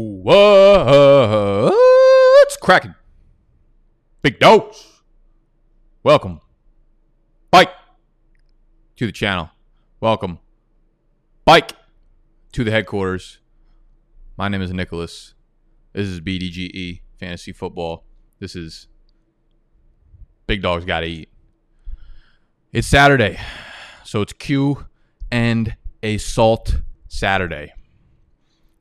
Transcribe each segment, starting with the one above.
What's cracking? Big dogs. Welcome. Bike to the channel. Welcome. Bike to the headquarters. My name is Nicholas. This is BDGE Fantasy Football. This is Big Dogs Gotta Eat. It's Saturday, so it's Q and a Salt Saturday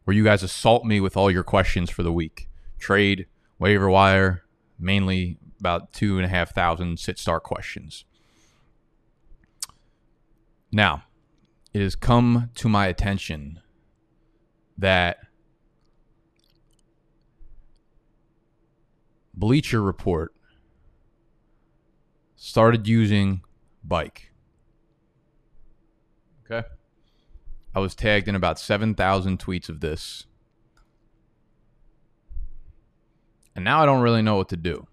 where you guys assault me with all your questions for the week. Trade, waiver wire, mainly about two and a half thousand sit start questions. Now, it has come to my attention that Bleacher Report started using bike. Okay. I was tagged in about 7,000 tweets of this. And now I don't really know what to do.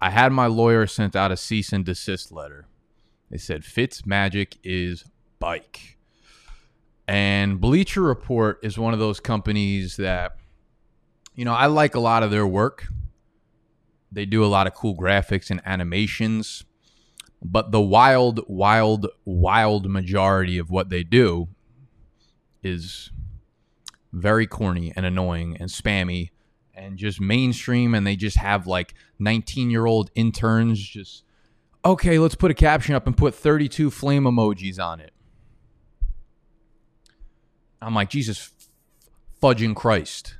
I had my lawyer sent out a cease and desist letter. They said Fitz Magic is bike. And Bleacher Report is one of those companies that, you know, I like a lot of their work. They do a lot of cool graphics and animations. But the wild, wild, wild majority of what they do is very corny and annoying and spammy and just mainstream. And they just have like 19 year old interns just, okay, let's put a caption up and put 32 flame emojis on it. I'm like, Jesus fudging Christ.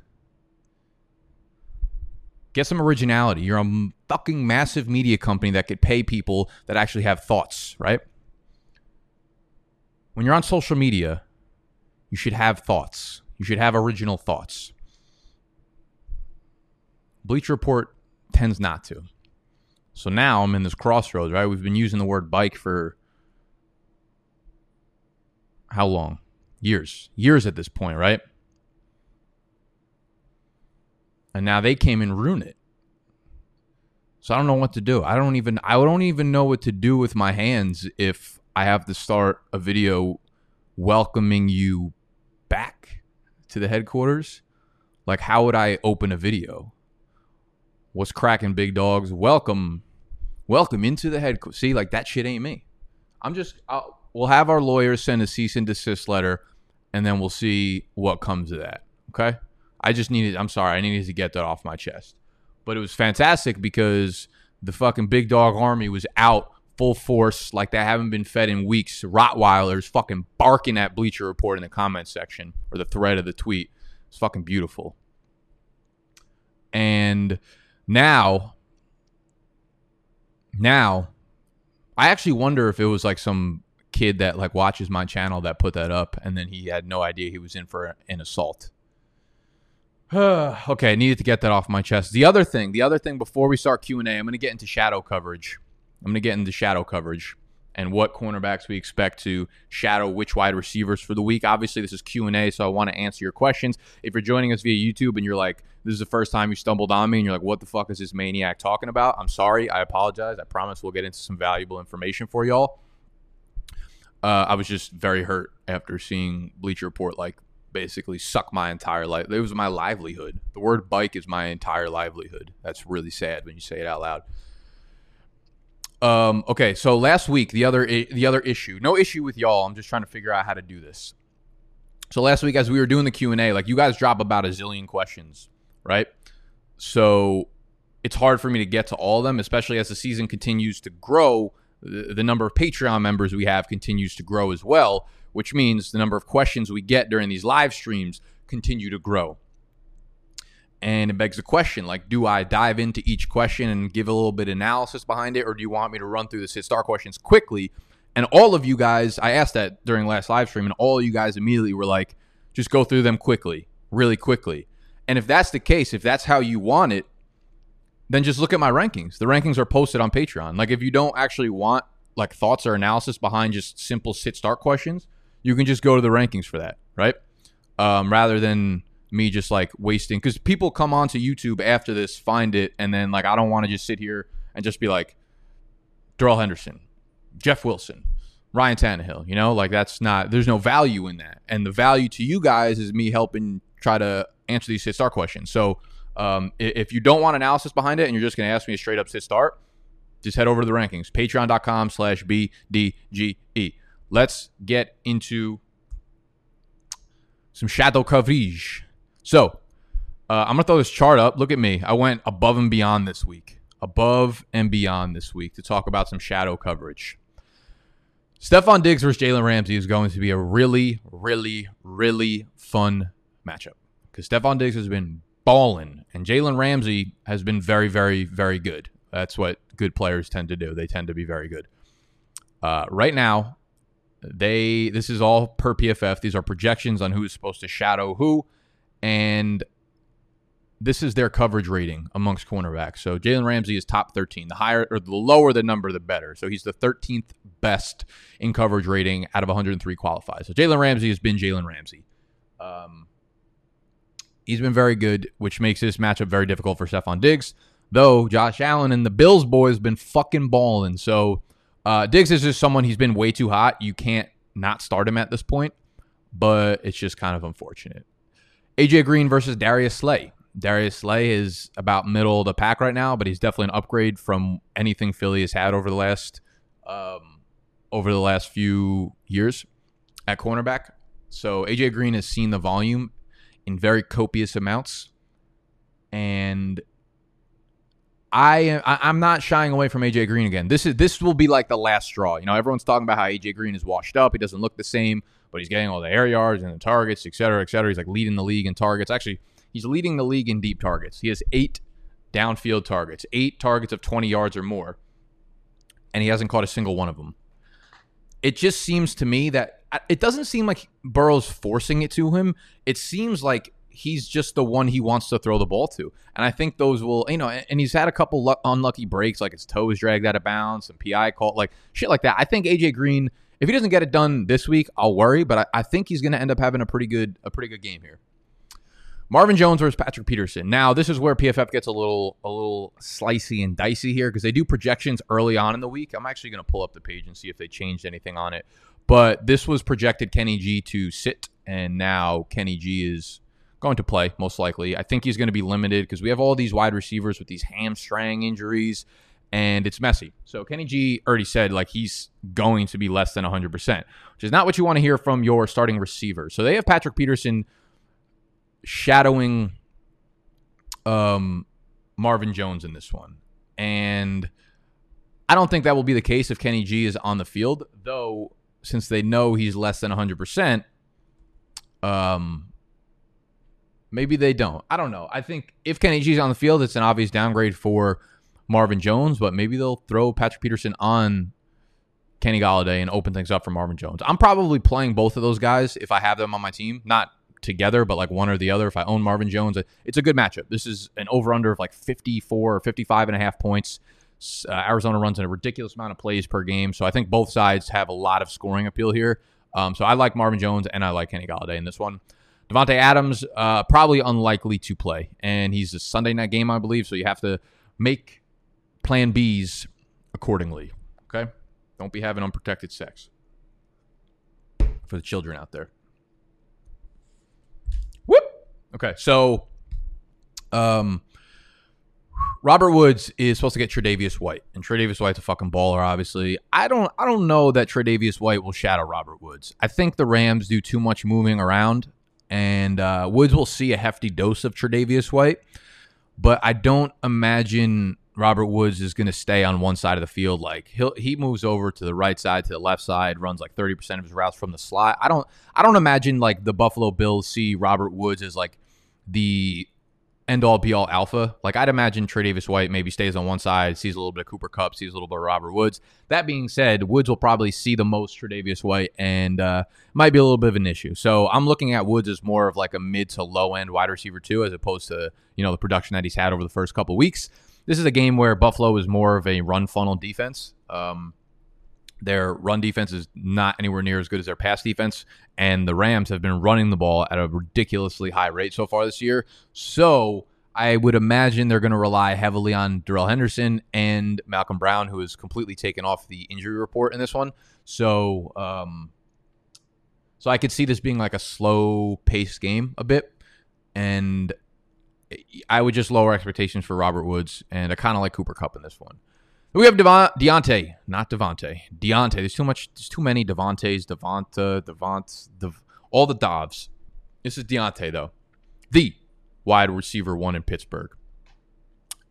Get some originality. You're a fucking massive media company that could pay people that actually have thoughts, right? When you're on social media, you should have thoughts. You should have original thoughts. Bleach Report tends not to. So now I'm in this crossroads, right? We've been using the word bike for how long? Years. Years at this point, right? And now they came and ruin it. So I don't know what to do. I don't even I don't even know what to do with my hands if I have to start a video welcoming you back to the headquarters. Like how would I open a video? What's cracking big dogs? Welcome welcome into the headquarters. See, like that shit ain't me. I'm just I'll, we'll have our lawyers send a cease and desist letter and then we'll see what comes of that. Okay? I just needed, I'm sorry, I needed to get that off my chest. But it was fantastic because the fucking big dog army was out full force like they haven't been fed in weeks. Rottweilers fucking barking at Bleacher Report in the comment section or the thread of the tweet. It's fucking beautiful. And now, now, I actually wonder if it was like some kid that like watches my channel that put that up and then he had no idea he was in for an assault okay, I needed to get that off my chest. The other thing, the other thing before we start Q and A, I'm going to get into shadow coverage. I'm going to get into shadow coverage and what cornerbacks we expect to shadow which wide receivers for the week. Obviously, this is Q and A, so I want to answer your questions. If you're joining us via YouTube and you're like, "This is the first time you stumbled on me," and you're like, "What the fuck is this maniac talking about?" I'm sorry. I apologize. I promise we'll get into some valuable information for y'all. Uh, I was just very hurt after seeing Bleacher Report like basically suck my entire life. It was my livelihood. The word bike is my entire livelihood. That's really sad when you say it out loud. Um, okay, so last week the other the other issue, no issue with y'all. I'm just trying to figure out how to do this. So last week, as we were doing the Q and A, like you guys drop about a zillion questions, right? So it's hard for me to get to all of them, especially as the season continues to grow. The, the number of Patreon members we have continues to grow as well which means the number of questions we get during these live streams continue to grow. And it begs the question like, do I dive into each question and give a little bit of analysis behind it, or do you want me to run through the sit star questions quickly? And all of you guys, I asked that during last live stream, and all you guys immediately were like, just go through them quickly, really quickly. And if that's the case, if that's how you want it, then just look at my rankings. The rankings are posted on Patreon. Like if you don't actually want like thoughts or analysis behind just simple sit start questions, you can just go to the rankings for that, right? Um, rather than me just like wasting because people come onto YouTube after this, find it, and then like I don't want to just sit here and just be like Darrell Henderson, Jeff Wilson, Ryan Tannehill. You know, like that's not there's no value in that, and the value to you guys is me helping try to answer these sit start questions. So um, if you don't want analysis behind it and you're just going to ask me a straight up sit start, just head over to the rankings, patreon.com slash BDGE. Let's get into some shadow coverage. So uh, I'm to throw this chart up. Look at me. I went above and beyond this week, above and beyond this week to talk about some shadow coverage. Stefon Diggs versus Jalen Ramsey is going to be a really, really, really fun matchup because Stefon Diggs has been balling and Jalen Ramsey has been very, very, very good. That's what good players tend to do. They tend to be very good. Uh, right now, they this is all per PFF. These are projections on who is supposed to shadow who, and this is their coverage rating amongst cornerbacks. So Jalen Ramsey is top 13. The higher or the lower the number, the better. So he's the 13th best in coverage rating out of 103 qualified. So Jalen Ramsey has been Jalen Ramsey. Um, he's been very good, which makes this matchup very difficult for Stefon Diggs. Though Josh Allen and the Bills boys been fucking balling. So uh, Diggs is just someone he's been way too hot. You can't not start him at this point, but it's just kind of unfortunate. AJ Green versus Darius Slay. Darius Slay is about middle of the pack right now, but he's definitely an upgrade from anything Philly has had over the last um, over the last few years at cornerback. So AJ Green has seen the volume in very copious amounts, and I, am I am not shying away from AJ Green again. This is this will be like the last straw. You know, everyone's talking about how AJ Green is washed up. He doesn't look the same, but he's getting all the air yards and the targets, et cetera, et cetera. He's like leading the league in targets. Actually, he's leading the league in deep targets. He has eight downfield targets, eight targets of 20 yards or more, and he hasn't caught a single one of them. It just seems to me that it doesn't seem like Burrow's forcing it to him. It seems like he's just the one he wants to throw the ball to. And I think those will, you know, and he's had a couple unlucky breaks, like his toes dragged out of bounds, and PI call, like shit like that. I think AJ Green, if he doesn't get it done this week, I'll worry, but I, I think he's going to end up having a pretty good, a pretty good game here. Marvin Jones versus Patrick Peterson. Now, this is where PFF gets a little, a little slicey and dicey here because they do projections early on in the week. I'm actually going to pull up the page and see if they changed anything on it. But this was projected Kenny G to sit, and now Kenny G is going to play most likely. I think he's going to be limited because we have all these wide receivers with these hamstring injuries and it's messy. So Kenny G already said like he's going to be less than 100%, which is not what you want to hear from your starting receiver. So they have Patrick Peterson shadowing um, Marvin Jones in this one. And I don't think that will be the case if Kenny G is on the field, though since they know he's less than 100%, um Maybe they don't. I don't know. I think if Kenny G's on the field, it's an obvious downgrade for Marvin Jones, but maybe they'll throw Patrick Peterson on Kenny Golladay and open things up for Marvin Jones. I'm probably playing both of those guys if I have them on my team, not together, but like one or the other. If I own Marvin Jones, it's a good matchup. This is an over under of like 54 or 55 and a half points. Uh, Arizona runs in a ridiculous amount of plays per game. So I think both sides have a lot of scoring appeal here. Um, so I like Marvin Jones and I like Kenny Golladay in this one. Davante Adams, uh, probably unlikely to play, and he's a Sunday night game, I believe. So you have to make Plan Bs accordingly. Okay, don't be having unprotected sex for the children out there. Whoop. Okay, so um, Robert Woods is supposed to get Tre'Davious White, and Tre'Davious White's a fucking baller. Obviously, I don't, I don't know that Tre'Davious White will shadow Robert Woods. I think the Rams do too much moving around and uh, Woods will see a hefty dose of Tre'Davious White, but I don't imagine Robert Woods is going to stay on one side of the field. Like he he moves over to the right side, to the left side, runs like thirty percent of his routes from the slot. I don't I don't imagine like the Buffalo Bills see Robert Woods as like the end all be all alpha. Like I'd imagine Tre'Davious White maybe stays on one side, sees a little bit of Cooper Kupp, sees a little bit of Robert Woods. That being said, Woods will probably see the most Tre'Davious White and uh, might be a little bit of an issue. So I'm looking at Woods as more of like a mid to low end wide receiver too, as opposed to you know the production that he's had over the first couple weeks. This is a game where Buffalo is more of a run funnel defense. Um, their run defense is not anywhere near as good as their pass defense, and the Rams have been running the ball at a ridiculously high rate so far this year. So I would imagine they're going to rely heavily on Darrell Henderson and Malcolm Brown, who is completely taken off the injury report in this one. So, um, so I could see this being like a slow paced game a bit. and I would just lower expectations for Robert Woods, and I kind of like Cooper Kupp in this one. We have Devon, Deontay, not Devontae. Deontay. There's too much. There's too many Devontays, Devonta, Devont, Dev, all the Dovs. This is Deontay though, the wide receiver one in Pittsburgh.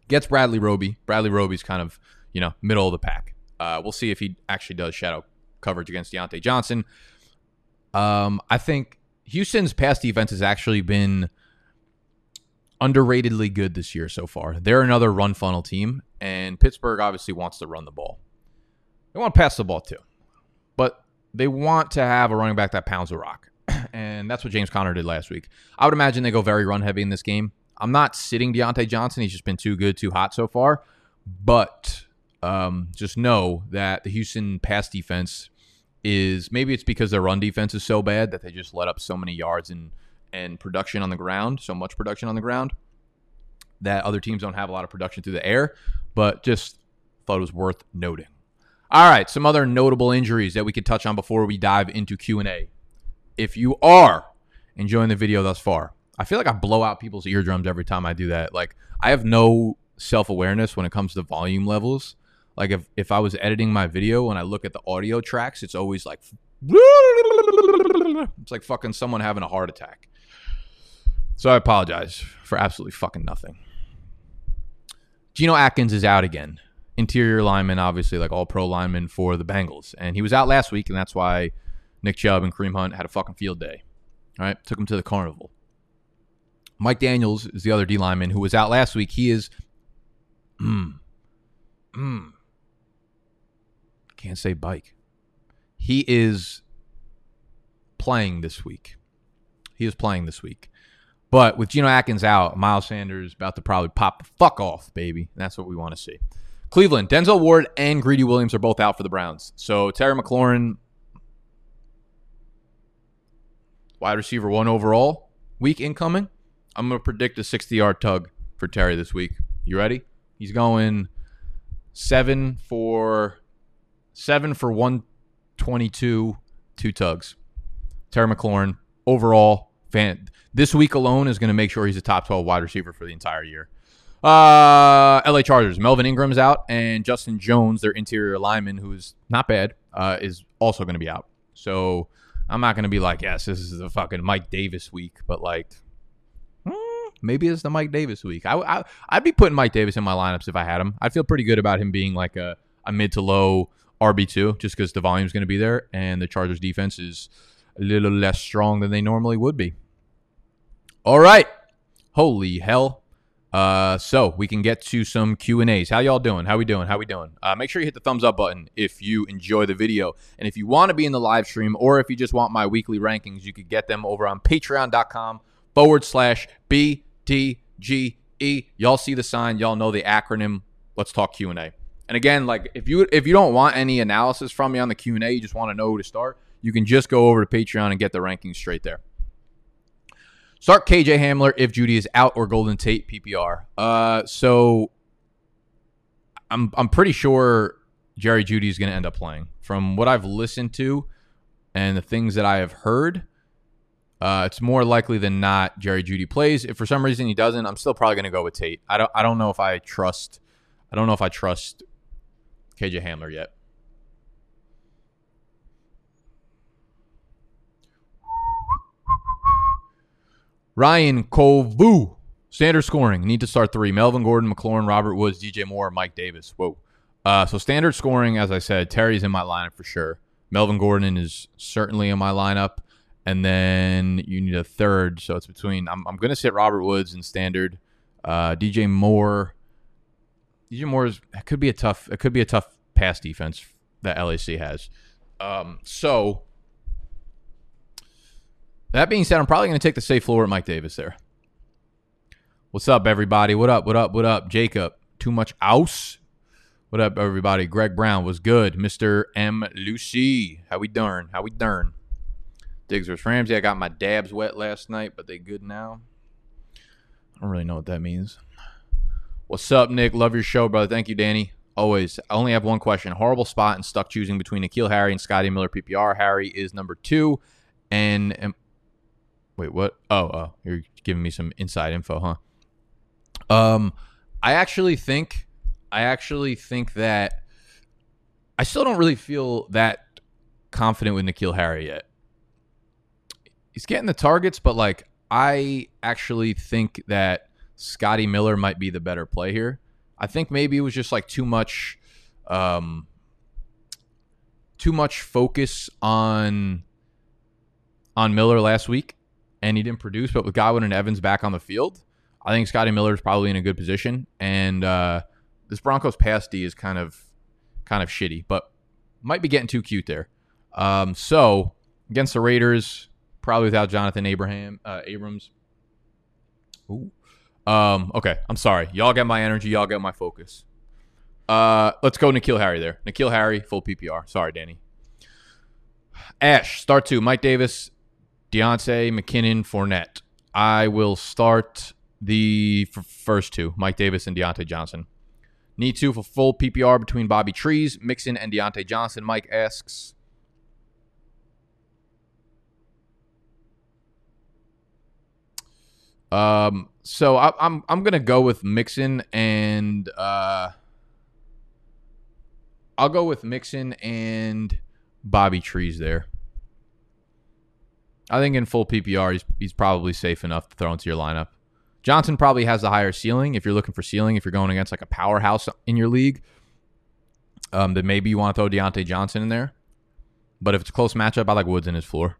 Gets Bradley Roby. Bradley Roby's kind of you know middle of the pack. Uh, we'll see if he actually does shadow coverage against Diontae Johnson. Um, I think Houston's pass defense has actually been underratedly good this year so far. They're another run funnel team, and Pittsburgh obviously wants to run the ball. They want to pass the ball too, but they want to have a running back that pounds the rock, and that's what James Conner did last week. I would imagine they go very run heavy in this game. I'm not sitting Diontae Johnson; he's just been too good, too hot so far. But um, just know that the Houston pass defense is maybe it's because their run defense is so bad that they just let up so many yards and and production on the ground, so much production on the ground that other teams don't have a lot of production through the air, but just thought it was worth noting. All right, some other notable injuries that we could touch on before we dive into Q&A. If you are enjoying the video thus far, I feel like I blow out people's eardrums every time I do that. Like I have no self-awareness when it comes to volume levels. Like if if I was editing my video and I look at the audio tracks, it's always like it's like fucking someone having a heart attack. So I apologize for absolutely fucking nothing. Geno Atkins is out again. Interior lineman, obviously, like all pro lineman for the Bengals. And he was out last week, and that's why Nick Chubb and Kareem Hunt had a fucking field day. All right, took him to the carnival. Mike Daniels is the other D lineman who was out last week. He is, mm, mm, can't say bike. He is playing this week. He is playing this week. But with Geno Atkins out, Miles Sanders about to probably pop the fuck off, baby. That's what we want to see. Cleveland, Denzel Ward and Greedy Williams are both out for the Browns. So Terry McLaurin, wide receiver one overall, week incoming. I'm going to predict a 60 yard tug for Terry this week. You ready? He's going seven for seven for 122, two tugs. Terry McLaurin, overall, fan this week alone is going to make sure he's a top 12 wide receiver for the entire year. Uh, LA Chargers, Melvin Ingram's out, and Justin Jones, their interior lineman, who's not bad, uh, is also going to be out. So I'm not going to be like, yes, this is the fucking Mike Davis week, but like, hmm, maybe it's the Mike Davis week. I, I, I'd be putting Mike Davis in my lineups if I had him. I'd feel pretty good about him being like a, a mid to low RB2 just because the volume's going to be there, and the Chargers defense is a little less strong than they normally would be. All right. Holy hell. Uh, so we can get to some Q and A's. How y'all doing? How we doing? How we doing? Uh, make sure you hit the thumbs up button if you enjoy the video, and if you want to be in the live stream, or if you just want my weekly rankings, you could get them over on Patreon.com forward slash BDGE. Y'all see the sign. Y'all know the acronym. Let's talk Q and A. And again, like if you if you don't want any analysis from me on the Q and A, you just want to know who to start. You can just go over to Patreon and get the rankings straight there. Start KJ Hamler if Jeudy is out or Golden Tate PPR. Uh, so I'm I'm pretty sure Jerry Jeudy is going to end up playing. From what I've listened to and the things that I have heard, uh, it's more likely than not Jerry Jeudy plays. If for some reason he doesn't, I'm still probably going to go with Tate. I don't I don't know if I trust I don't know if I trust KJ Hamler yet. Ryan Kovu. Standard scoring. Need to start three. Melvin Gordon, McLaurin, Robert Woods, DJ Moore, Mike Davis. Whoa. Uh, so standard scoring, as I said, Terry's in my lineup for sure. Melvin Gordon is certainly in my lineup. And then you need a third. So it's between I'm, I'm gonna sit Robert Woods in standard. Uh, DJ Moore. DJ Moore is it could be a tough it could be a tough pass defense that LAC has. Um, so that being said, I'm probably going to take the safe floor at Mike Davis there. What's up, everybody? What up? What up? What up? Jacob, too much ouse. What up, everybody? Greg Brown was good. Mr. M. Lucy, how we darn? How we darn? Diggs vs. Ramsey. I got my dabs wet last night, but they good now. I don't really know what that means. What's up, Nick? Love your show, brother. Thank you, Danny. Always. I only have one question. Horrible spot and stuck choosing between N'Keal Harry and Scotty Miller PPR. Harry is number two, and Wait, what? Oh, oh, you're giving me some inside info, huh? Um, I actually think, I actually think that I still don't really feel that confident with N'Keal Harry yet. He's getting the targets, but like I actually think that Scotty Miller might be the better play here. I think maybe it was just like too much, um, too much focus on on Miller last week, and he didn't produce. But with Godwin and Evans back on the field, I think Scotty Miller is probably in a good position. And uh, this Broncos pass D is kind of kind of shitty, but might be getting too cute there. Um, so against the Raiders, probably without Jonathan Abraham uh, Abrams. Ooh. Um, okay, I'm sorry. Y'all get my energy. Y'all get my focus. Uh, let's go N'Keal Harry there. N'Keal Harry, full PPR. Sorry, Danny. Ash, start two. Mike Davis, Diontae, McKinnon, Fournette. I will start the f- first two, Mike Davis and Diontae Johnson. Need two for full PPR between Bobby Trees, Mixon, and Diontae Johnson. Mike asks. Um, so I, I'm I'm gonna go with Mixon and uh, I'll go with Mixon and Bobby Trees there. I think in full PPR, he's he's probably safe enough to throw into your lineup. Johnson probably has the higher ceiling. If you're looking for ceiling, if you're going against like a powerhouse in your league, um, then maybe you want to throw Diontae Johnson in there. But if it's a close matchup, I like Woods in his floor.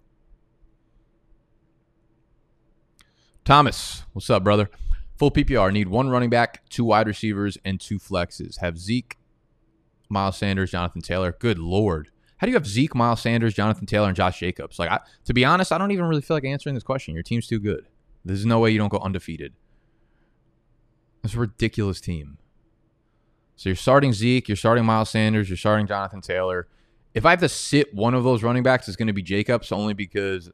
Thomas, what's up, brother? Full PPR. Need one running back, two wide receivers, and two flexes. Have Zeke, Miles Sanders, Jonathan Taylor. Good lord. How do you have Zeke, Miles Sanders, Jonathan Taylor, and Josh Jacobs? Like, I, to be honest, I don't even really feel like answering this question. Your team's too good. There's no way you don't go undefeated. It's a ridiculous team. So you're starting Zeke, you're starting Miles Sanders, you're starting Jonathan Taylor. If I have to sit one of those running backs, it's going to be Jacobs only because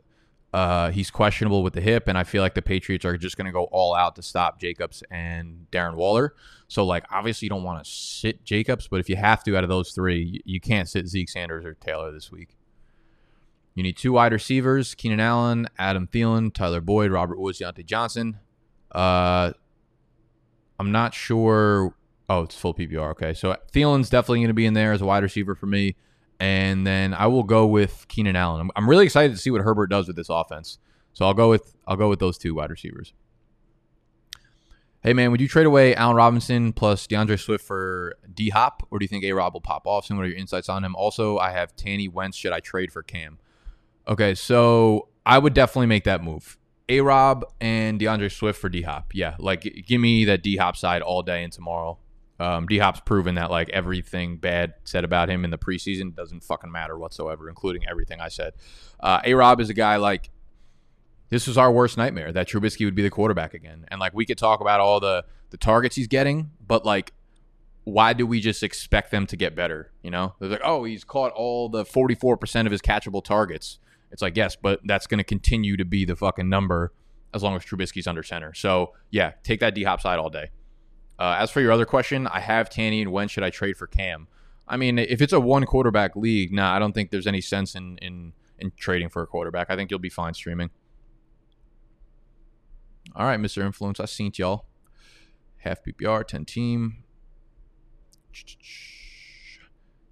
uh, he's questionable with the hip, and I feel like the Patriots are just going to go all out to stop Jacobs and Darren Waller. So, like, obviously, you don't want to sit Jacobs, but if you have to out of those three, you can't sit Zeke Sanders or Taylor this week. You need two wide receivers: Keenan Allen, Adam Thielen, Tyler Boyd, Robert Woods, Diontae Johnson. Uh, I'm not sure. Oh, it's full PPR. Okay, so Thielen's definitely going to be in there as a wide receiver for me and then I will go with Keenan Allen. I'm, I'm really excited to see what Herbert does with this offense. So I'll go with I'll go with those two wide receivers. Hey man, would you trade away Allen Robinson plus DeAndre Swift for D Hop, or do you think A Rob will pop off? And what are your insights on him? Also, I have Tanny Wentz. Should I trade for Cam? Okay, so I would definitely make that move. A Rob and DeAndre Swift for D Hop. Yeah, like give me that D Hop side all day and tomorrow. Um, D Hop's proven that like everything bad said about him in the preseason doesn't fucking matter whatsoever, including everything I said. Uh, a Rob is a guy like this was our worst nightmare that Trubisky would be the quarterback again, and like we could talk about all the the targets he's getting, but like why do we just expect them to get better? You know, they're like, oh, he's caught all the forty four percent of his catchable targets. It's like yes, but that's going to continue to be the fucking number as long as Trubisky's under center. So yeah, take that D Hop side all day. Uh, as for your other question, I have Tanny and when should I trade for Cam? I mean, if it's a one quarterback league, nah, I don't think there's any sense in in in trading for a quarterback. I think you'll be fine streaming. All right, Mr. Influence, I seen y'all. Half PPR, 10 team.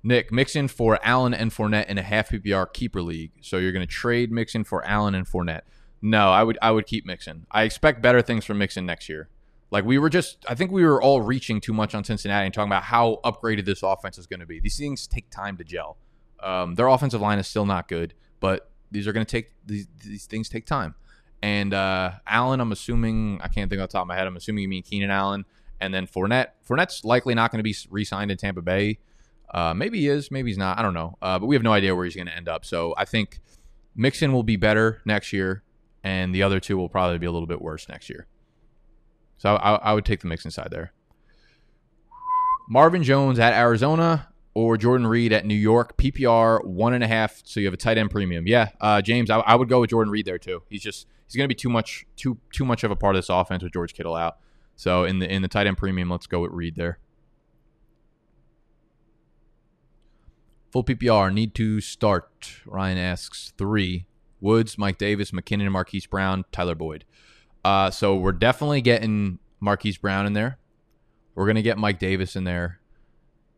Nick, Mixon for Allen and Fournette in a half PPR keeper league. So you're going to trade Mixon for Allen and Fournette. No, I would I would keep Mixon. I expect better things from Mixon next year. Like we were just, I think we were all reaching too much on Cincinnati and talking about how upgraded this offense is going to be. These things take time to gel. Um, their offensive line is still not good, but these are going to take these, these things take time. And uh, Allen, I'm assuming I can't think off the top of my head. I'm assuming you mean Keenan Allen, and then Fournette. Fournette's likely not going to be re-signed in Tampa Bay. Uh, maybe he is, maybe he's not. I don't know. Uh, but we have no idea where he's going to end up. So I think Mixon will be better next year, and the other two will probably be a little bit worse next year. So I, I would take the Mixon side there. Marvin Jones at Arizona or Jordan Reed at New York. PPR one and a half, so you have a tight end premium. Yeah, uh, James, I, I, would go with Jordan Reed there too. He's just he's going to be too much too too much of a part of this offense with George Kittle out. So in the in the tight end premium, let's go with Reed there. Full PPR need to start. Ryan asks three. Woods, Mike Davis, McKinnon, Marquise Brown, Tyler Boyd. Uh, so we're definitely getting Marquise Brown in there. We're gonna get Mike Davis in there.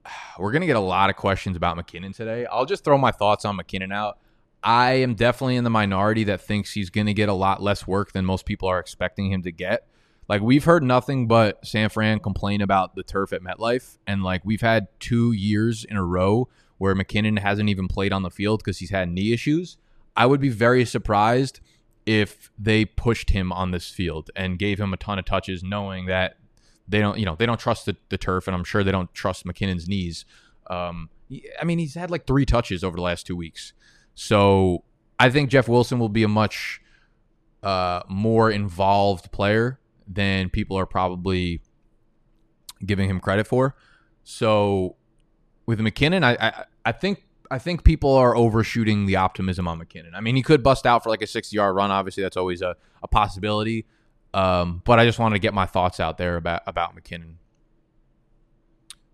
We're gonna get a lot of questions about McKinnon today. I'll just throw my thoughts on McKinnon out. I am definitely in the minority that thinks he's gonna get a lot less work than most people are expecting him to get. Like we've heard nothing but San Fran complain about the turf at MetLife, and like we've had two years in a row where McKinnon hasn't even played on the field because he's had knee issues. I would be very surprised if they pushed him on this field and gave him a ton of touches, knowing that they don't, you know, they don't trust the, the turf, and I'm sure they don't trust McKinnon's knees. Um, I mean, he's had like three touches over the last two weeks, so I think Jeff Wilson will be a much uh, more involved player than people are probably giving him credit for. So with McKinnon, I, I, I think I think people are overshooting the optimism on McKinnon. I mean, he could bust out for like a 60 yard run. Obviously, that's always a, a possibility. Um, but I just wanted to get my thoughts out there about about McKinnon.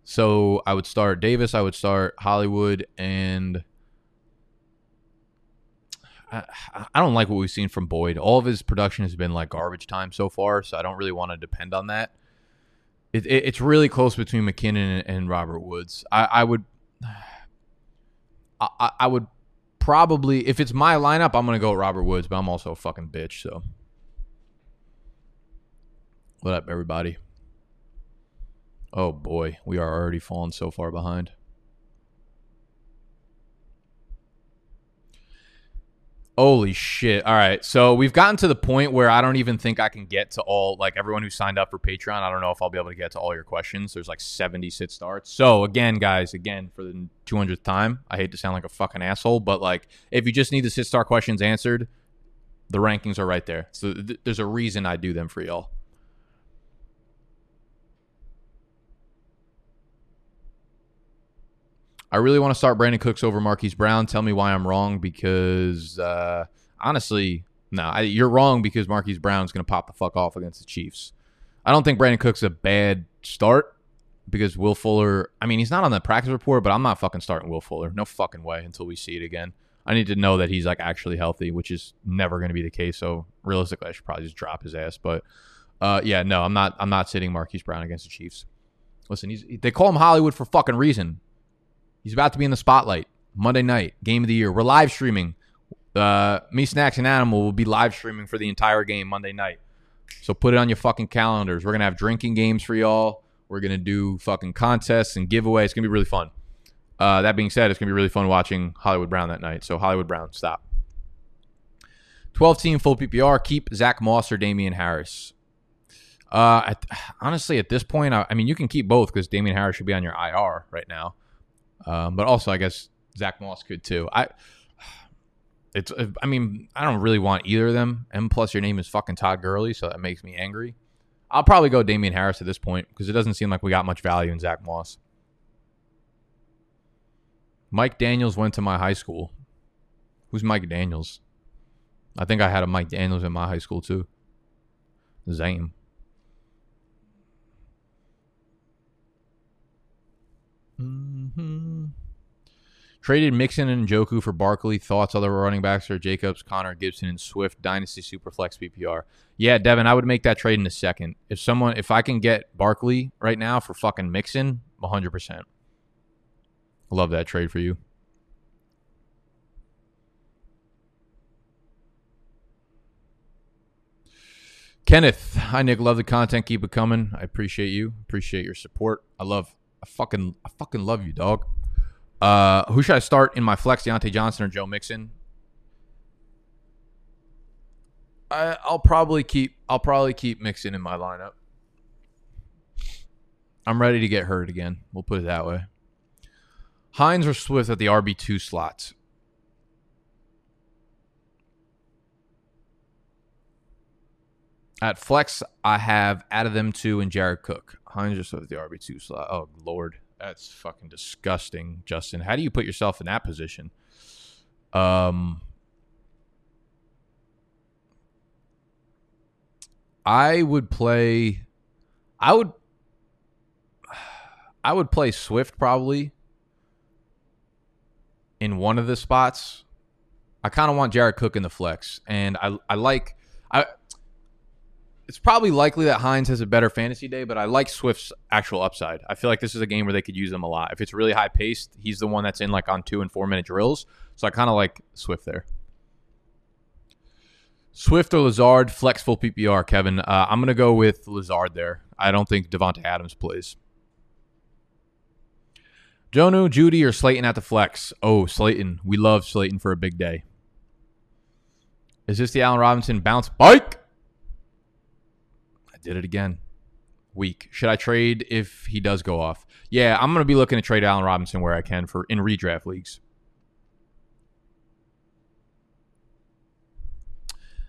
So I would start Davis. I would start Hollywood, and I, I don't like what we've seen from Boyd. All of his production has been like garbage time so far, so I don't really want to depend on that. It, it, it's really close between McKinnon and, and Robert Woods. I, I would, I, I would probably if it's my lineup, I'm gonna go Robert Woods, but I'm also a fucking bitch. So, what up, everybody? Oh boy, we are already falling so far behind. Holy shit. All right. So we've gotten to the point where I don't even think I can get to all, like everyone who signed up for Patreon. I don't know if I'll be able to get to all your questions. There's like 70 sit starts. So again, guys, again, for the 200th time, I hate to sound like a fucking asshole, but like if you just need the sit star questions answered, the rankings are right there. So th- there's a reason I do them for y'all. I really want to start Brandin Cooks over Marquise Brown. Tell me why I'm wrong because uh, honestly, no, I, you're wrong because Marquise Brown's going to pop the fuck off against the Chiefs. I don't think Brandin Cooks a bad start because Will Fuller. I mean, he's not on the practice report, but I'm not fucking starting Will Fuller. No fucking way until we see it again. I need to know that he's like actually healthy, which is never going to be the case. So realistically, I should probably just drop his ass. But uh, yeah, no, I'm not. I'm not sitting Marquise Brown against the Chiefs. Listen, he's they call him Hollywood for fucking reason. He's about to be in the spotlight Monday night, game of the year. We're live streaming. Uh, Me Snacks and Animal will be live streaming for the entire game Monday night. So put it on your fucking calendars. We're gonna have drinking games for y'all. We're gonna do fucking contests and giveaways. It's gonna be really fun. Uh, that being said, it's gonna be really fun watching Hollywood Brown that night. So Hollywood Brown, stop. 12 team full PPR. Keep Zach Moss or Damien Harris. Uh, at, honestly, at this point, I, I mean, you can keep both because Damien Harris should be on your IR right now. Um, but also, I guess Zach Moss could too. I, it's, I mean, I don't really want either of them. And plus, your name is fucking Todd Gurley, so that makes me angry. I'll probably go Damien Harris at this point because it doesn't seem like we got much value in Zach Moss. Mike Daniels went to my high school. Who's Mike Daniels? I think I had a Mike Daniels in my high school too. Zame. Mm-hmm. Traded Mixon and Joku for Barkley. Thoughts other running backs are Jacobs, Conner, Gibson, and Swift. Dynasty Superflex PPR. Yeah, Devin, I would make that trade in a second. If someone, if I can get Barkley right now for fucking Mixon, 100%. Love that trade for you. Kenneth, hi Nick, love the content. Keep it coming. I appreciate you. Appreciate your support. I love I fucking I fucking love you, dog. Uh, who should I start in my flex? Diontae Johnson or Joe Mixon? I, I'll probably keep I'll probably keep Mixon in my lineup. I'm ready to get hurt again. We'll put it that way. Hines or Swift at the RB two slots. At flex, I have out of them two and Jared Cook. Hines or Swift at the RB two slot. Oh Lord, that's fucking disgusting, Justin. How do you put yourself in that position? Um, I would play. I would. I would play Swift probably in one of the spots. I kind of want Jared Cook in the flex, and I I like I. It's probably likely that Hines has a better fantasy day, but I like Swift's actual upside. I feel like this is a game where they could use him a lot. If it's really high paced, he's the one that's in like on two and four minute drills. So I kind of like Swift there. Swift or Lazard, flex full PPR, Kevin. Uh, I'm going to go with Lazard there. I don't think Davante Adams plays. Jonnu, Jeudy, or Slayton at the flex? Oh, Slayton. We love Slayton for a big day. Is this the Allen Robinson bounce bike? Did it again. Weak. Should I trade if he does go off? Yeah, I'm to be looking to trade Allen Robinson where I can for in redraft leagues.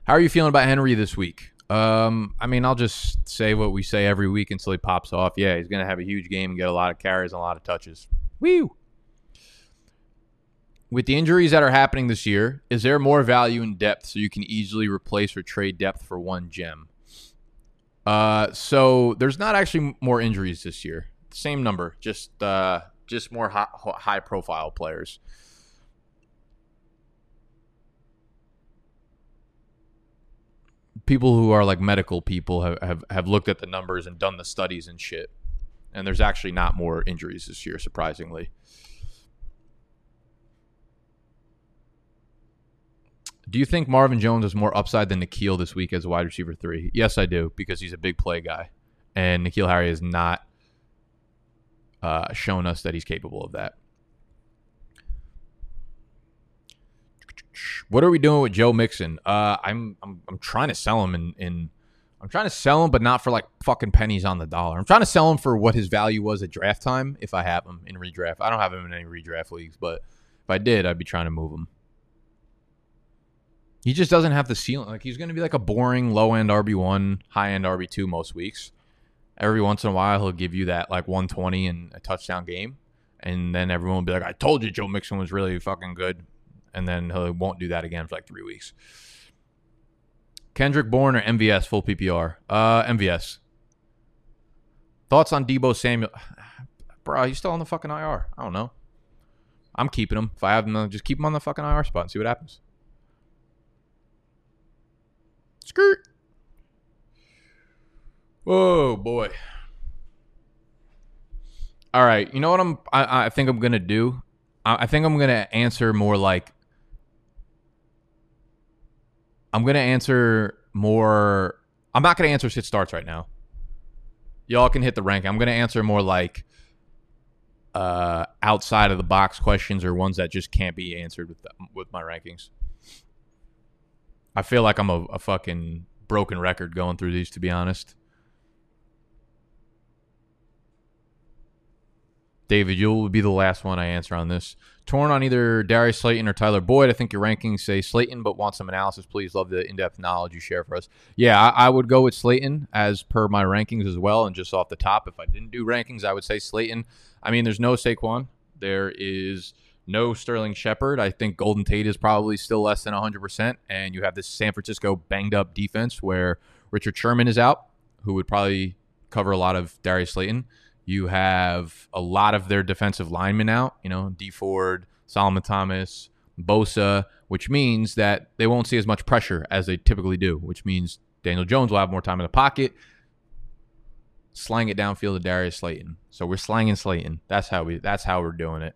How are you feeling about Henry this week? Um, I mean, I'll just say what we say every week until he pops off. Yeah, he's to have a huge game and get a lot of carries and a lot of touches. Woo! With the injuries that are happening this year, is there more value in depth so you can easily replace or trade depth for one gem? Uh, so there's not actually more injuries this year. Same number, just uh, just more high, high profile players. people who are like medical people have, have, have looked at the numbers and done the studies and shit. And there's actually not more injuries this year, surprisingly. Do you think Marvin Jones has more upside than N'Keal this week as a wide receiver three? Yes, I do, because he's a big play guy. And N'Keal Harry has not uh, shown us that he's capable of that. What are we doing with Joe Mixon? Uh, I'm I'm I'm trying to sell him in in I'm trying to sell him, but not for like fucking pennies on the dollar. I'm trying to sell him for what his value was at draft time if I have him in redraft. I don't have him in any redraft leagues, but if I did, I'd be trying to move him. He just doesn't have the ceiling. Like he's going to be like a boring low end RB one, high end RB two most weeks. Every once in a while, he'll give you that like 120 and a touchdown game, and then everyone will be like, "I told you, Joe Mixon was really fucking good." and then he won't do that again for like three weeks. Kendrick Bourne or MVS full PPR? Uh, MVS. Thoughts on Deebo Samuel? Bro, he's still on the fucking IR. I don't know. I'm keeping him. If I have him, just keep him on the fucking IR spot and see what happens. Skirt. Whoa, boy. All right. You know what I'm? I, I think I'm gonna do. I, I think I'm gonna answer more like I'm gonna answer more. I'm not gonna answer shit starts right now. Y'all can hit the rank. I'm gonna answer more like uh, outside of the box questions or ones that just can't be answered with the, with my rankings. I feel like I'm a, a fucking broken record going through these, to be honest. David, you'll be the last one I answer on this. Torn on either Darius Slayton or Tyler Boyd. I think your rankings say Slayton, but want some analysis. Please love the in depth knowledge you share for us. Yeah, I, I, would go with Slayton as per my rankings as well. And just off the top, if I didn't do rankings, I would say Slayton. I mean, there's no Saquon. There is no Sterling Shepard. I think Golden Tate is probably still less than 100%. And you have this San Francisco banged up defense where Richard Sherman is out, who would probably cover a lot of Darius Slayton. You have a lot of their defensive linemen out, you know, Dee Ford, Solomon Thomas, Bosa, which means that they won't see as much pressure as they typically do, which means Daniel Jones will have more time in the pocket. Slang it downfield to Darius Slayton. So we're slanging Slayton. That's how we that's how we're doing it.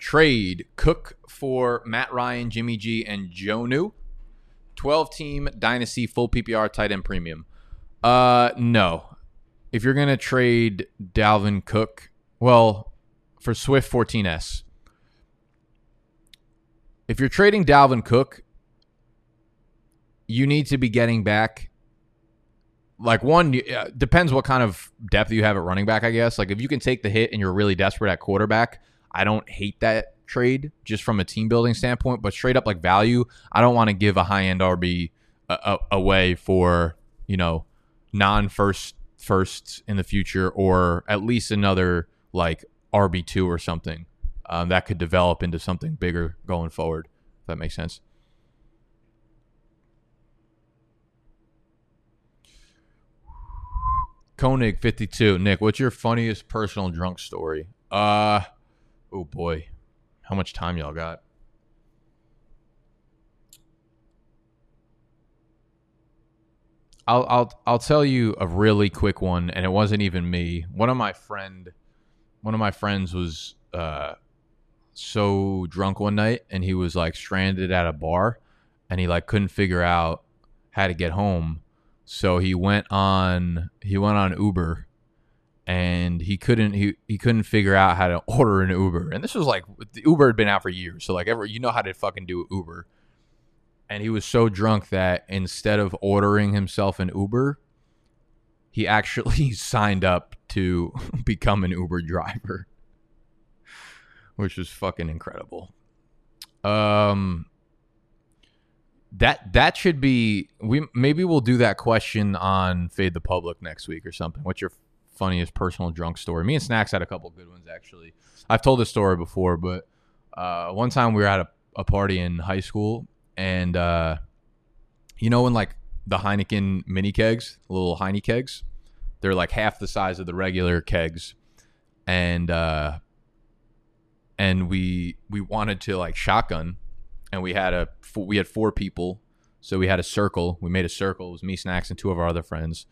Trade Cook for Matt Ryan, Jimmy G, and Jonnu. 12 team dynasty full PPR tight end premium. Uh no. If you're going to trade Dalvin Cook, well, for Swift 14S. If you're trading Dalvin Cook, you need to be getting back like one depends what kind of depth you have at running back, I guess. Like if you can take the hit and you're really desperate at quarterback, I don't hate that trade just from a team building standpoint, but straight up like value, I don't want to give a high end RB away for you know non first firsts in the future or at least another like RB two or something um, that could develop into something bigger going forward. If that makes sense. Koenig fifty two. Nick, what's your funniest personal drunk story? Uh, oh boy, how much time y'all got? I'll I'll I'll tell you a really quick one, and it wasn't even me. One of my friend, one of my friends was uh, so drunk one night, and he was like stranded at a bar, and he like couldn't figure out how to get home, so he went on he went on Uber, and he couldn't he he couldn't figure out how to order an Uber, and this was like Uber had been out for years, so like ever you know how to fucking do Uber and he was so drunk that instead of ordering himself an Uber, he actually signed up to become an Uber driver, which was fucking incredible. Um, that that should be we maybe we'll do that question on Fade the Public next week or something. What's your funniest personal drunk story? Me and Snacks had a couple good ones actually. I've told this story before, but uh, one time we were at a, a party in high school and uh, you know, in like the Heineken mini kegs, little Heine kegs, they're like half the size of the regular kegs, and uh, and we we wanted to like shotgun, and we had a we had four people, so we had a circle. We made a circle. It was me, snacks, and two of our other friends.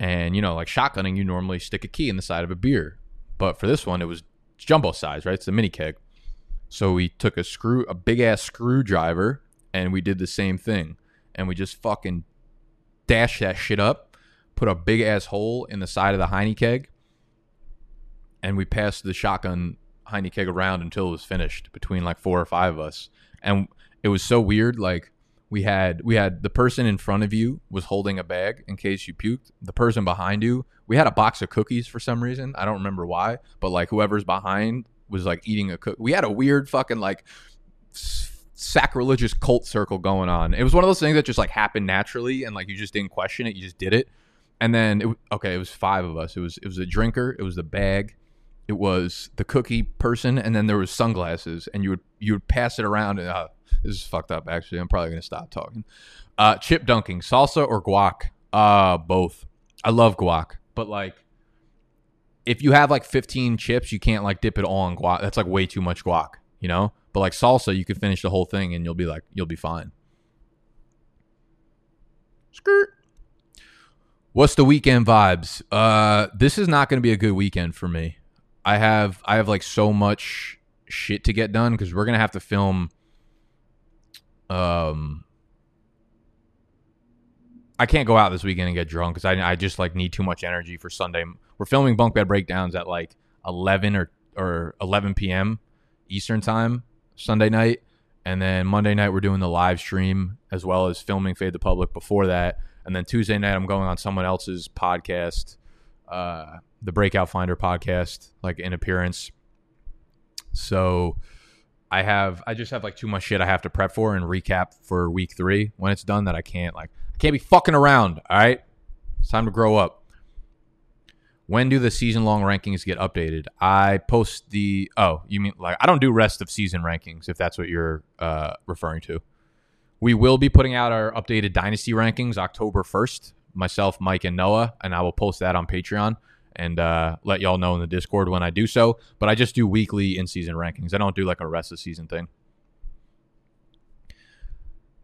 And you know, like shotgunning, you normally stick a key in the side of a beer, but for this one, it was jumbo size, right? It's a mini keg. So we took a screw, a big ass screwdriver, and we did the same thing. And we just fucking dashed that shit up, put a big ass hole in the side of the Heine keg, and we passed the shotgun Heine keg around until it was finished between like four or five of us. And it was so weird. Like we had we had the person in front of you was holding a bag in case you puked. The person behind you, we had a box of cookies for some reason. I don't remember why, but like whoever's behind was like eating a cook. We had a weird fucking like sacrilegious cult circle going on. It was one of those things that just like happened naturally and like you just didn't question it, you just did it. And then it, okay, it was five of us. It was it was a drinker, it was the bag, it was the cookie person, and then there was sunglasses. And you would you would pass it around. And uh, this is fucked up. Actually, I'm probably gonna stop talking. Uh, chip dunking, salsa or guac? Uh, both. I love guac, but like if you have like 15 chips, you can't like dip it all in guac. That's like way too much guac, you know. But like salsa, you could finish the whole thing and you'll be like, you'll be fine. Skirt. What's the weekend vibes? Uh, this is not going to be a good weekend for me. I have I have like so much shit to get done because we're gonna have to film. Um, I can't go out this weekend and get drunk because I I just like need too much energy for Sunday. We're filming bunk bed breakdowns at like eleven or or eleven p.m. Eastern time, Sunday night, and then Monday night we're doing the live stream as well as filming Fade the Public before that, and then Tuesday night I'm going on someone else's podcast, uh, the Breakout Finder podcast, like in appearance. So I have I just have like too much shit I have to prep for and recap for week three when it's done that I can't like I can't be fucking around. All right, it's time to grow up when do the season long rankings get updated? I post the oh, you mean like I don't do rest of season rankings if that's what you're uh, referring to. We will be putting out our updated dynasty rankings October 1st, myself, Mike, and Noah, and I will post that on Patreon and uh, let y'all know in the Discord when I do so. But I just do weekly in season rankings. I don't do like a rest of season thing.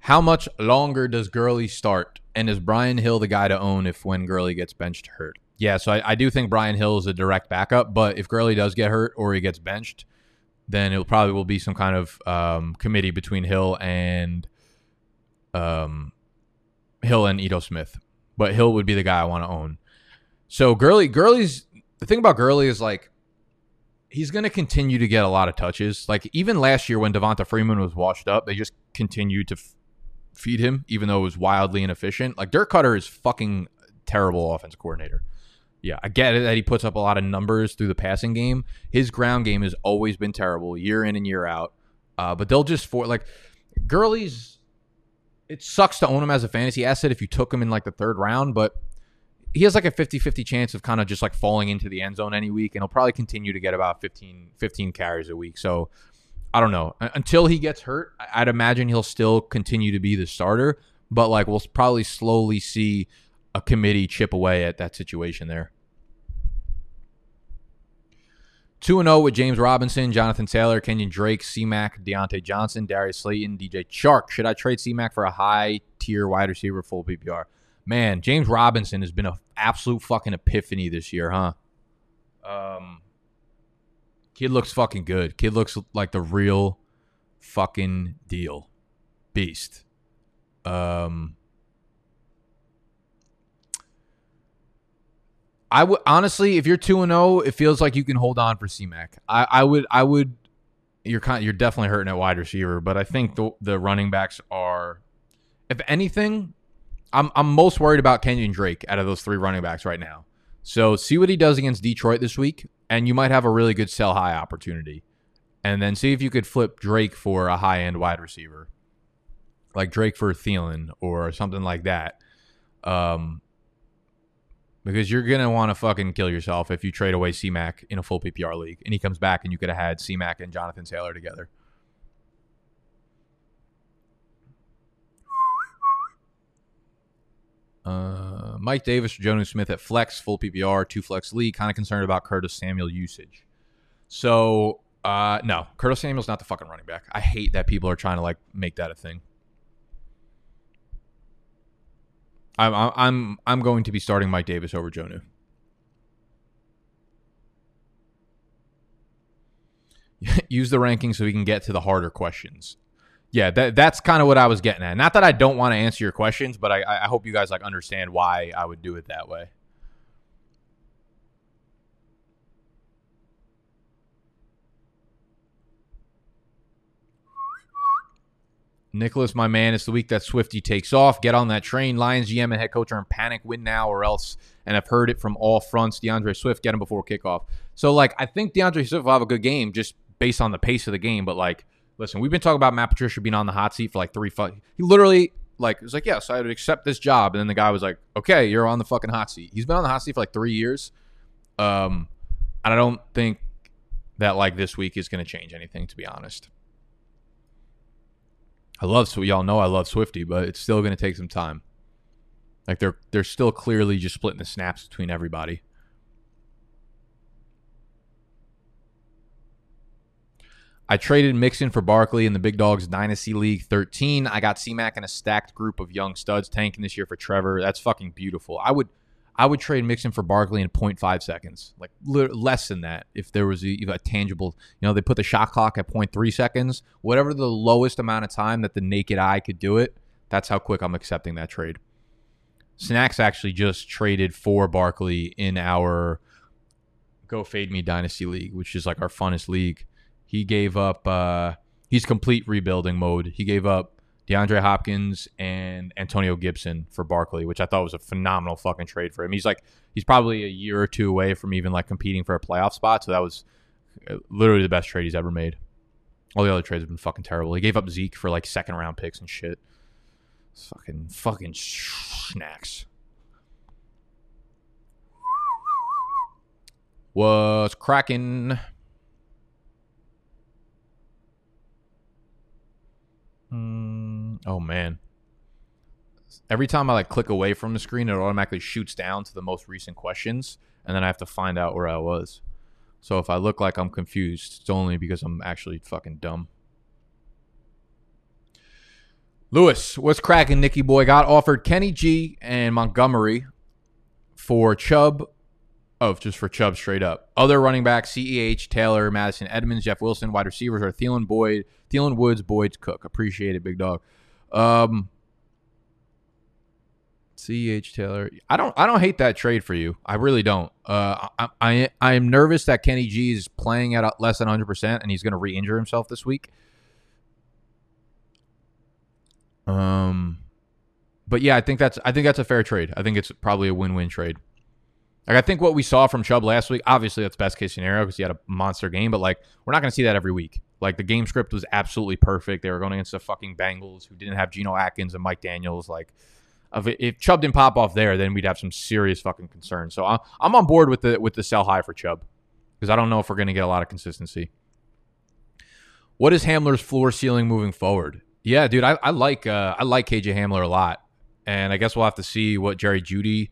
How much longer does Gurley start? And is Brian Hill the guy to own if when Gurley gets benched hurt? Yeah, so I, I, do think Brian Hill is a direct backup, but if Gurley does get hurt or he gets benched, then it probably will be some kind of um, committee between Hill and um, Hill and Ito Smith. But Hill would be the guy I want to own. So Gurley, Gurley's the thing about Gurley is like he's going to continue to get a lot of touches. Like even last year when Devonta Freeman was washed up, they just continued to f- feed him, even though it was wildly inefficient. Like Dirk Koetter is fucking terrible offense coordinator. Yeah, I get it that he puts up a lot of numbers through the passing game. His ground game has always been terrible, year in and year out. Uh, but they'll just for like Gurley's. It sucks to own him as a fantasy asset if you took him in like the third round, but he has like a 50-50 chance of kind of just like falling into the end zone any week, and he'll probably continue to get about 15, 15 carries a week. So I don't know until he gets hurt. I'd imagine he'll still continue to be the starter, but like we'll probably slowly see a committee chip away at that situation there. 2 0 with James Robinson, Jonathan Taylor, Kenyon Drake, C-Mac, Diontae Johnson, Darius Slayton, DJ Chark. Should I trade C-Mac for a high tier wide receiver full PPR? Man, James Robinson has been an absolute fucking epiphany this year, huh? Um, kid looks fucking good. Kid looks like the real fucking deal. Beast. Um, I would honestly, if you're two and zero, oh, it feels like you can hold on for C-Mac. I, I would, I would. You're kind, you're definitely hurting at wide receiver, but I think the the running backs are, if anything, I'm I'm most worried about Kenyon Drake out of those three running backs right now. So see what he does against Detroit this week, and you might have a really good sell high opportunity, and then see if you could flip Drake for a high end wide receiver, like Drake for Thielen or something like that. Um, because you're gonna want to fucking kill yourself if you trade away C-Mac in a full PPR league, and he comes back and you could have had C-Mac and Jonathan Taylor together. Uh, Mike Davis or Smith at flex, full PPR, two flex league. Kind of concerned about Curtis Samuel usage. So, uh, no, Curtis Samuel's not the fucking running back. I hate that people are trying to like make that a thing. I'm I'm I'm going to be starting Mike Davis over Jonnu. Use the ranking so we can get to the harder questions. Yeah, that that's kind of what I was getting at. Not that I don't want to answer your questions, but I I hope you guys like understand why I would do it that way. Nicholas, my man, it's the week that Swifty takes off. Get on that train. Lions GM and head coach are in panic. Win now or else. And I've heard it from all fronts. DeAndre Swift, get him before kickoff. So, like, I think DeAndre Swift will have a good game just based on the pace of the game. But, like, listen, we've been talking about Matt Patricia being on the hot seat for like three. He literally, like, was like, yes, I would accept this job. And then the guy was like, okay, you're on the fucking hot seat. He's been on the hot seat for like three years. Um, and I don't think that, like, this week is going to change anything, to be honest. I love so y'all know I love Swifty, but it's still going to take some time. Like they're they're still clearly just splitting the snaps between everybody. I traded Mixon for Barkley in the Big Dogs Dynasty League 13. I got C-Mac in a stacked group of young studs tanking this year for Trevor. That's fucking beautiful. I would I would trade Mixon for Barkley in 0.5 seconds, like less than that. If there was a, a, tangible, you know, they put the shot clock at 0.3 seconds, whatever the lowest amount of time that the naked eye could do it. That's how quick I'm accepting that trade. Snacks actually just traded for Barkley in our Go Fade Me Dynasty League, which is like our funnest league. He gave up. uh He's complete rebuilding mode. He gave up DeAndre Hopkins and Antonio Gibson for Barkley, which I thought was a phenomenal fucking trade for him. He's like he's probably a year or two away from even like competing for a playoff spot. So that was uh, literally the best trade he's ever made. All the other trades have been fucking terrible. He gave up Zeke for like second round picks and shit. It's fucking fucking snacks. Was cracking. Mm, oh man. Every time I like click away from the screen, it automatically shoots down to the most recent questions, and then I have to find out where I was. So if I look like I'm confused, it's only because I'm actually fucking dumb. Lewis, what's cracking, Nicky boy? Got offered Kenny G and Montgomery for Chubb Oh, just for Chubb straight up. Other running backs, CEH, Taylor, Mattison Edmonds, Jeff Wilson. Wide receivers are Thielen, Boyd, Thielen, Woods, Boyd's Cook. Appreciate it, big dog. Um, CEH Taylor. I don't I don't hate that trade for you. I really don't. Uh, I I, I am nervous that Kenny G is playing at less than 100 percent and he's going to re-injure himself this week. Um, but yeah, I think that's I think that's a fair trade. I think it's probably a win-win trade. Like I think what we saw from Chubb last week, obviously that's best case scenario because he had a monster game, but like we're not going to see that every week. Like the game script was absolutely perfect. They were going against the fucking Bengals who didn't have Geno Atkins and Mike Daniels. Like if Chubb didn't pop off there, then we'd have some serious fucking concerns. So I'm on board with the with the sell high for Chubb because I don't know if we're going to get a lot of consistency. What is Hamler's floor ceiling moving forward? Yeah, dude, I, I like uh, I like KJ Hamler a lot and I guess we'll have to see what Jerry Jeudy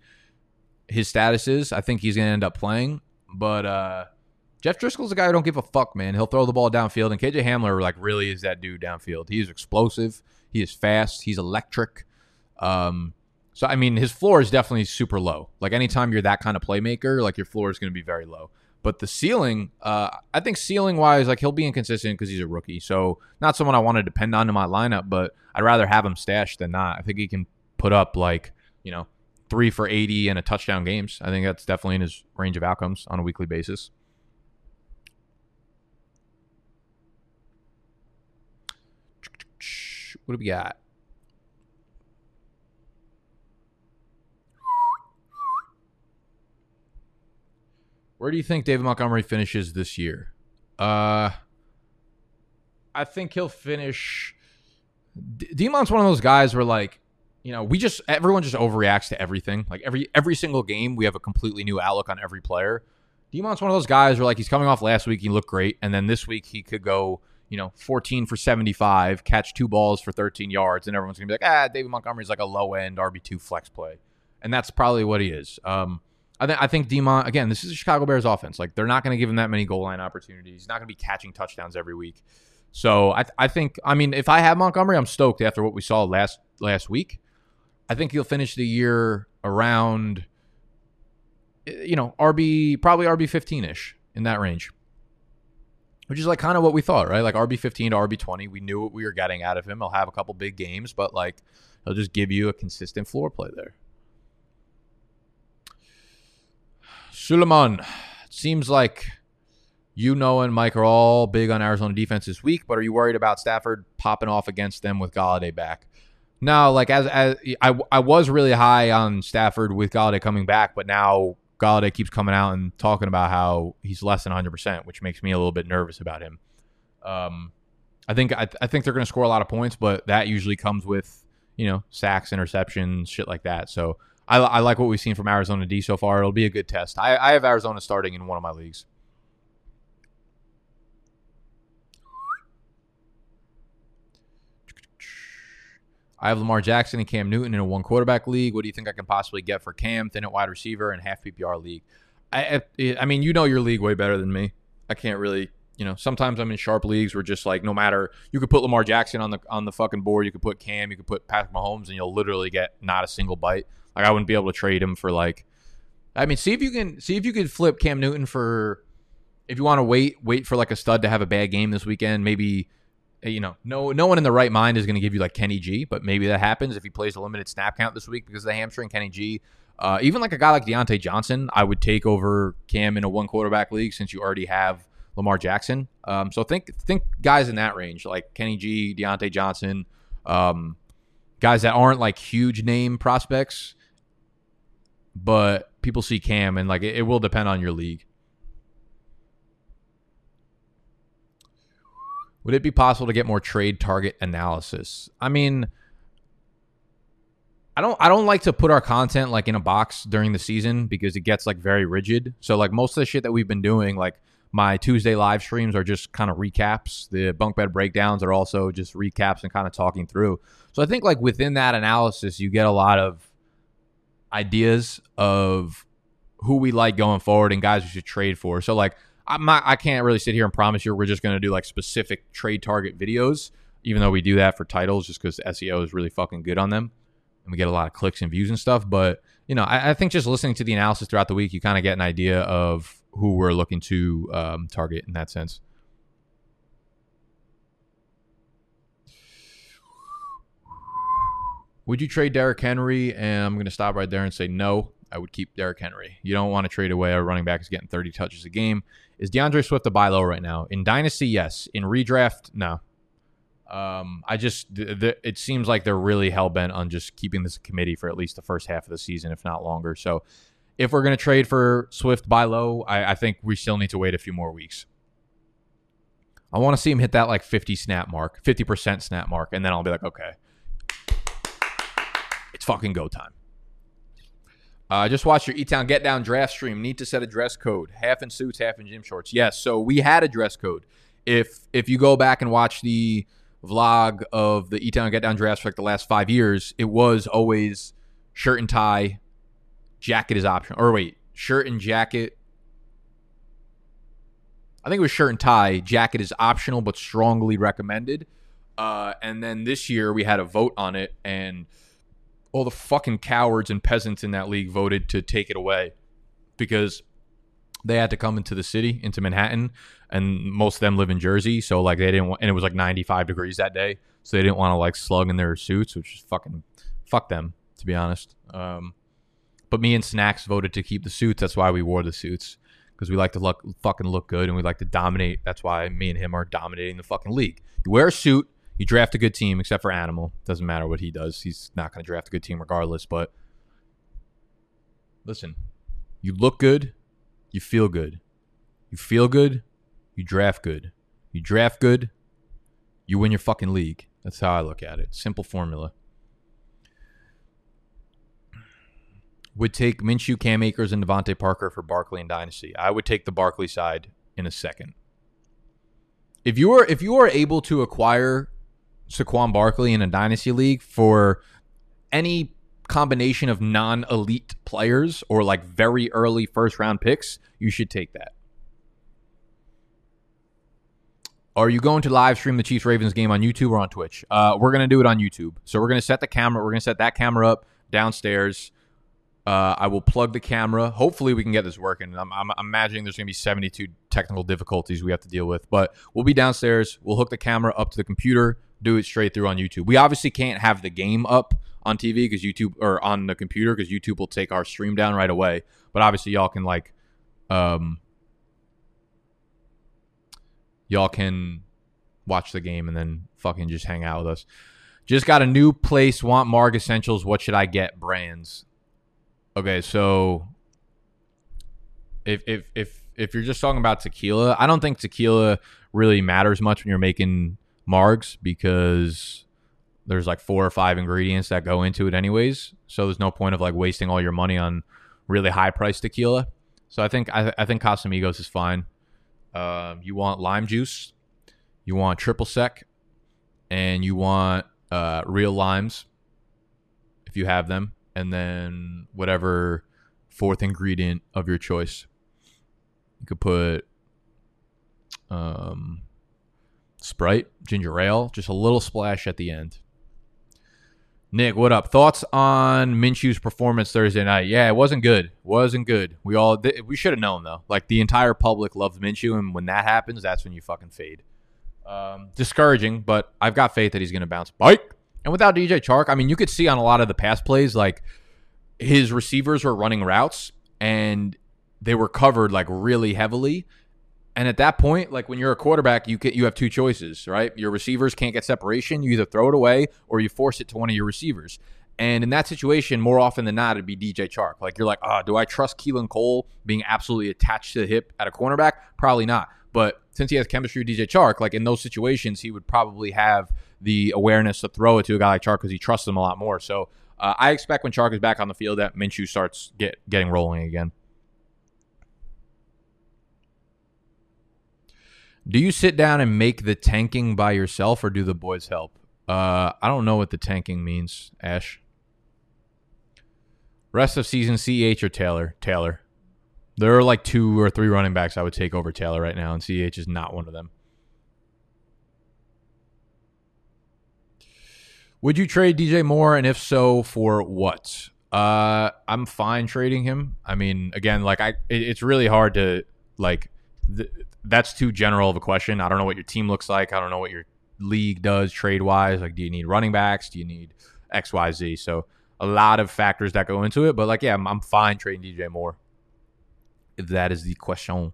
his status is. I think he's going to end up playing, but uh, Jeff Driskel's a guy who don't give a fuck, man. He'll throw the ball downfield, and KJ Hamler like really is that dude downfield. He is explosive. He is fast. He's electric. Um, so I mean, his floor is definitely super low. Like anytime you're that kind of playmaker, like your floor is going to be very low. But the ceiling, uh, I think ceiling wise, like he'll be inconsistent because he's a rookie. So not someone I want to depend on in my lineup, but I'd rather have him stashed than not. I think he can put up like you know three for eighty and a touchdown games. I think that's definitely in his range of outcomes on a weekly basis. What do we got? Where do you think David Montgomery finishes this year? Uh, I think he'll finish. D- Demon's one of those guys where like, you know, we just everyone just overreacts to everything. Like every every single game, we have a completely new outlook on every player. Demon's one of those guys where like he's coming off last week, he looked great, and then this week he could go, you know, 14 for 75, catch two balls for 13 yards, and everyone's gonna be like, ah, David Montgomery's like a low end RB two flex play, and that's probably what he is. Um, I think I think Demon again. This is a Chicago Bears offense. Like they're not to give him that many goal line opportunities. He's not to be catching touchdowns every week. So I, I think I mean if I have Montgomery, I'm stoked after what we saw last last week. I think he'll finish the year around, you know, RB probably RB 15 ish in that range, which is like kind of what we thought, right? Like RB 15 to RB 20. We knew what we were getting out of him. He'll have a couple big games, but like he'll just give you a consistent floor play there. Suleiman, it seems like you know and Mike are all big on Arizona defense this week, but are you worried about Stafford popping off against them with Golladay back? No, like as, as I, I was really high on Stafford with Golladay coming back, but now Golladay keeps coming out and talking about how he's less than 100%, which makes me a little bit nervous about him. Um, I think I, I think they're going to score a lot of points, but that usually comes with you know sacks, interceptions, shit like that. So I, I like what we've seen from Arizona D so far. It'll be a good test. I, I have Arizona starting in one of my leagues. I have Lamar Jackson and Cam Newton in a one quarterback league. What do you think I can possibly get for Cam, thin at wide receiver, and half PPR league? I, I mean, you know your league way better than me. I can't really, you know. Sometimes I'm in sharp leagues where just like no matter you could put Lamar Jackson on the on the fucking board, you could put Cam, you could put Patrick Mahomes, and you'll literally get not a single bite. Like I wouldn't be able to trade him for like. I mean, see if you can see if you could flip Cam Newton for. If you want to wait, wait for like a stud to have a bad game this weekend. Maybe, you know, no no one in the right mind is going to give you like Kenny G, but maybe that happens if he plays a limited snap count this week because of the hamstring. Kenny G, uh, even like a guy like Diontae Johnson, I would take over Cam in a one quarterback league since you already have Lamar Jackson. Um, so think think guys in that range like Kenny G, Diontae Johnson, um, guys that aren't like huge name prospects but people see Cam, and like it, it will depend on your league. Would it be possible to get more trade target analysis? I mean, I don't I don't like to put our content like in a box during the season because it gets like very rigid. So like most of the shit that we've been doing, like my Tuesday live streams are just kind of recaps. The bunk bed breakdowns are also just recaps and kind of talking through. So I think like within that analysis, you get a lot of ideas of who we like going forward and guys we should trade for. So like I'm not I can't really sit here and promise you we're just going to do like specific trade target videos, even though we do that for titles just because SEO is really fucking good on them and we get a lot of clicks and views and stuff. But you know, I, I think just listening to the analysis throughout the week, you kind of get an idea of who we're looking to um, target in that sense. Would you trade Derrick Henry? And I'm going to stop right there and say no. I would keep Derrick Henry. You don't want to trade away a running back who's getting 30 touches a game. Is D'Andre Swift a buy low right now? In Dynasty, yes. In redraft, no. Um, I just th- th- it seems like they're really hell bent on just keeping this committee for at least the first half of the season, if not longer. So, if we're going to trade for Swift buy low, I, I think we still need to wait a few more weeks. I want to see him hit that like 50 snap mark, 50% snap mark, and then I'll be like, okay, it's fucking go time. Uh, just watch your E-Town Get Down draft stream. Need to set a dress code. Half in suits, half in gym shorts. Yes, so we had a dress code. If if you go back and watch the vlog of the Eat Down Get Down drafts for like the last five years, it was always shirt and tie, jacket is optional. Or wait, shirt and jacket. I think it was shirt and tie. Jacket is optional but strongly recommended. Uh, and then this year we had a vote on it, and all the fucking cowards and peasants in that league voted to take it away because they had to come into the city, into Manhattan, and most of them live in Jersey. So like they didn't want, and it was like 95 degrees that day, so they didn't want to like slug in their suits, which is fucking fuck them to be honest. Um, but me and Snacks voted to keep the suits. That's why we wore the suits because we like to look fucking look good and we like to dominate. That's why me and him are dominating the fucking league. You wear a suit, you draft a good team, except for Animal. Doesn't matter what he does. He's not going to draft a good team regardless. But listen, you look good, you feel good. You feel good, you draft good. You draft good, you win your fucking league. That's how I look at it. Simple formula. Would take Minshew, Cam Akers, and DeVante Parker for Barkley and Dynasty. I would take the Barkley side in a second. If you are if you are able to acquire Saquon Barkley in a dynasty league for any combination of non-elite players or like very early first round picks, you should take that. Are you going to live stream the Chiefs Ravens game on YouTube or on Twitch? Uh, we're to do it on YouTube. So we're to set the camera. We're to set that camera up downstairs. Uh, I will plug the camera. Hopefully, we can get this working. I'm, I'm imagining there's going to be 72 technical difficulties we have to deal with, but we'll be downstairs. We'll hook the camera up to the computer, do it straight through on YouTube. We obviously can't have the game up on TV because YouTube or on the computer because YouTube will take our stream down right away. But obviously, y'all can like, um, y'all can watch the game and then fucking just hang out with us. Just got a new place. Want Marg Essentials. What should I get? Brands. Okay, so if if if if you're just talking about tequila, I don't think tequila really matters much when you're making margs because there's like four or five ingredients that go into it anyways. So there's no point of like wasting all your money on really high priced tequila. So I think I, I think Casamigos is fine. Uh, you want lime juice, you want triple sec, and you want uh, real limes if you have them, and then whatever fourth ingredient of your choice. You could put um, Sprite, ginger ale, just a little splash at the end. Nick, what up? Thoughts on Minshew's performance Thursday night? Yeah, it wasn't good. Wasn't good. We all th- we should have known though. Like the entire public loves Minshew, and when that happens, that's when you fucking fade. Um, discouraging, but I've got faith that he's going to bounce back. And without DJ Chark, I mean, you could see on a lot of the pass plays, like his receivers were running routes and they were covered like really heavily. And at that point, like when you're a quarterback, you get you have two choices, right? Your receivers can't get separation. You either throw it away or you force it to one of your receivers. And in that situation, more often than not, it'd be DJ Chark. Like you're like, oh, do I trust Keelan Cole being absolutely attached to the hip at a cornerback? Probably not. But since he has chemistry with DJ Chark, like in those situations, he would probably have the awareness to throw it to a guy like Chark because he trusts him a lot more. So uh, I expect when Chark is back on the field that Minshew starts get getting rolling again. Do you sit down and make the tanking by yourself, or do the boys help? Uh, I don't know what the tanking means, Ash. Rest of season, CH or Taylor? Taylor. There are like two or three running backs I would take over Taylor right now, and CH is not one of them. Would you trade DJ Moore, and if so, for what? Uh, I'm fine trading him. I mean, again, like I, it, it's really hard to like. Th- that's too general of a question. I don't know what your team looks like. I don't know what your league does trade wise. Like, do you need running backs? Do you need X, Y, Z? So a lot of factors that go into it. But like, yeah, I'm, I'm fine trading DJ Moore. If that is the question.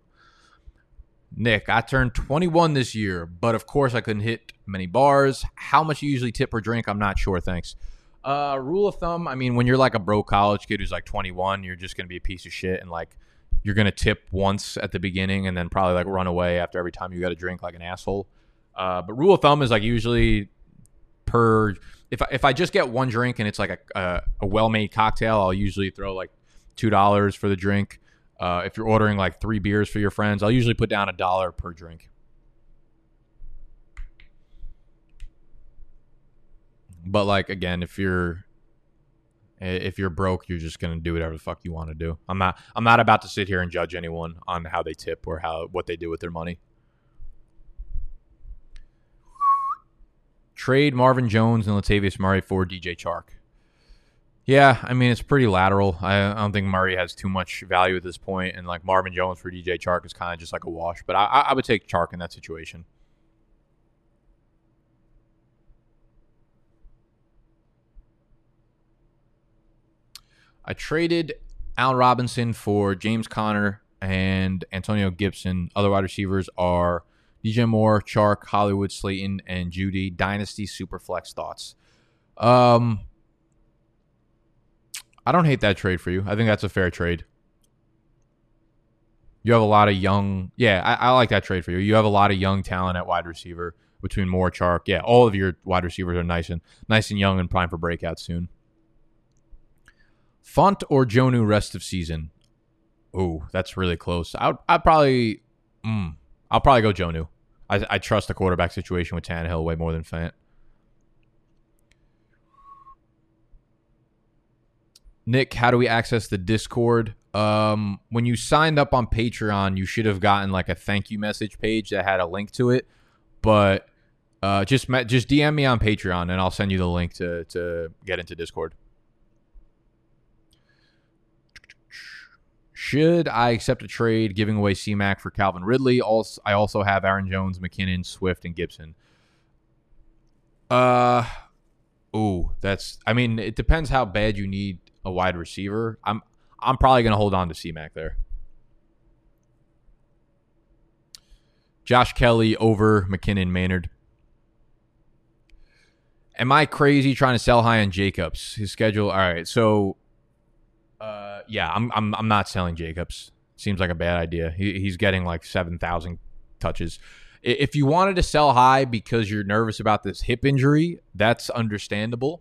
Nick, I turned 21 this year, but of course I couldn't hit many bars. How much you usually tip per drink? I'm not sure. Thanks. Uh, rule of thumb, I mean, when you're like a bro college kid who's like 21, you're just gonna be a piece of shit and like you're gonna tip once at the beginning and then probably like run away after every time you got a drink like an asshole. Uh, but rule of thumb is like usually per if I, if I just get one drink and it's like a a, a well made cocktail, I'll usually throw like two dollars for the drink. Uh, if you're ordering like three beers for your friends, I'll usually put down a dollar per drink. But like again, if you're if you're broke, you're just gonna do whatever the fuck you want to do. I'm not I'm not about to sit here and judge anyone on how they tip or how what they do with their money. Trade Marvin Jones and Latavius Murray for DJ Chark. Yeah, I mean it's pretty lateral. I, I don't think Murray has too much value at this point, and like Marvin Jones for DJ Chark is kind of just like a wash. But I, I would take Chark in that situation. I traded Al Robinson for James Conner and Antonio Gibson. Other wide receivers are DJ Moore, Chark, Hollywood, Slayton, and Jeudy. Dynasty Superflex thoughts. Um, I don't hate that trade for you. I think that's a fair trade. You have a lot of young. Yeah, I, I like that trade for you. You have a lot of young talent at wide receiver between Moore, Chark. Yeah, all of your wide receivers are nice and nice and young and prime for breakout soon. Fant or Jonnu rest of season? Oh, that's really close. I'd, I'd probably, mm, I'll probably go Jonnu. I, I trust the quarterback situation with Tannehill way more than Fant. Nick, how do we access the Discord? Um, when you signed up on Patreon, you should have gotten like a thank you message page that had a link to it. But uh, just just DM me on Patreon and I'll send you the link to to get into Discord. Should I accept a trade giving away CMAC for Calvin Ridley? Also, I also have Aaron Jones, McKinnon, Swift, and Gibson. Uh, oh, that's. I mean, it depends how bad you need a wide receiver. I'm I'm probably gonna hold on to CMAC there. Josh Kelley over McKinnon Maynard. Am I crazy trying to sell high on Jacobs? His schedule. All right, so uh, yeah, I'm I'm I'm not selling Jacobs. Seems like a bad idea. He, he's getting like seven thousand touches. If you wanted to sell high because you're nervous about this hip injury, that's understandable.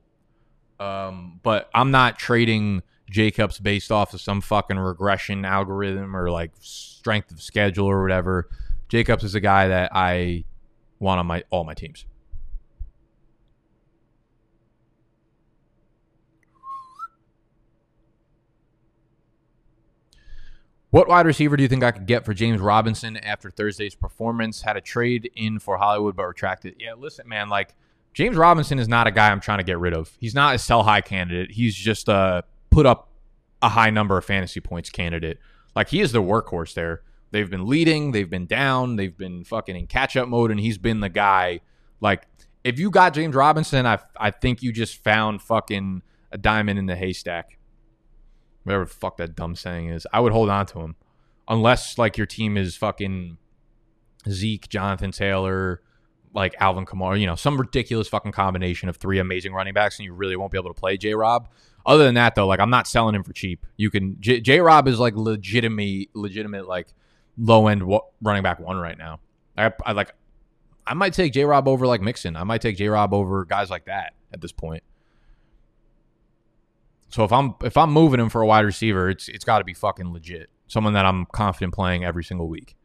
Um, but I'm not trading Jacobs based off of some fucking regression algorithm or like strength of schedule or whatever. Jacobs is a guy that I want on my all my teams. What wide receiver do you think I could get for James Robinson after Thursday's performance? Had a trade in for Hollywood but retracted. Yeah, listen, man, like James Robinson is not a guy I'm trying to get rid of. He's not a sell high candidate. He's just a put up a high number of fantasy points candidate. Like he is the workhorse there. They've been leading, they've been down, they've been fucking in catch up mode, and he's been the guy. Like if you got James Robinson, I I think you just found fucking a diamond in the haystack whatever the fuck that dumb saying is, I would hold on to him unless like your team is fucking Zeke, Jonathan Taylor, like Alvin Kamara, you know, some ridiculous fucking combination of three amazing running backs, and you really won't be able to play J. Rob. Other than that, though, like I'm not selling him for cheap. You can J. Rob is like legitimate, legitimate like low end running back one right now. I, I like. I might take J. Rob over like Mixon. I might take J. Rob over guys like that at this point. So if I'm if I'm moving him for a wide receiver, it's it's got to be fucking legit. Someone that I'm confident playing every single week.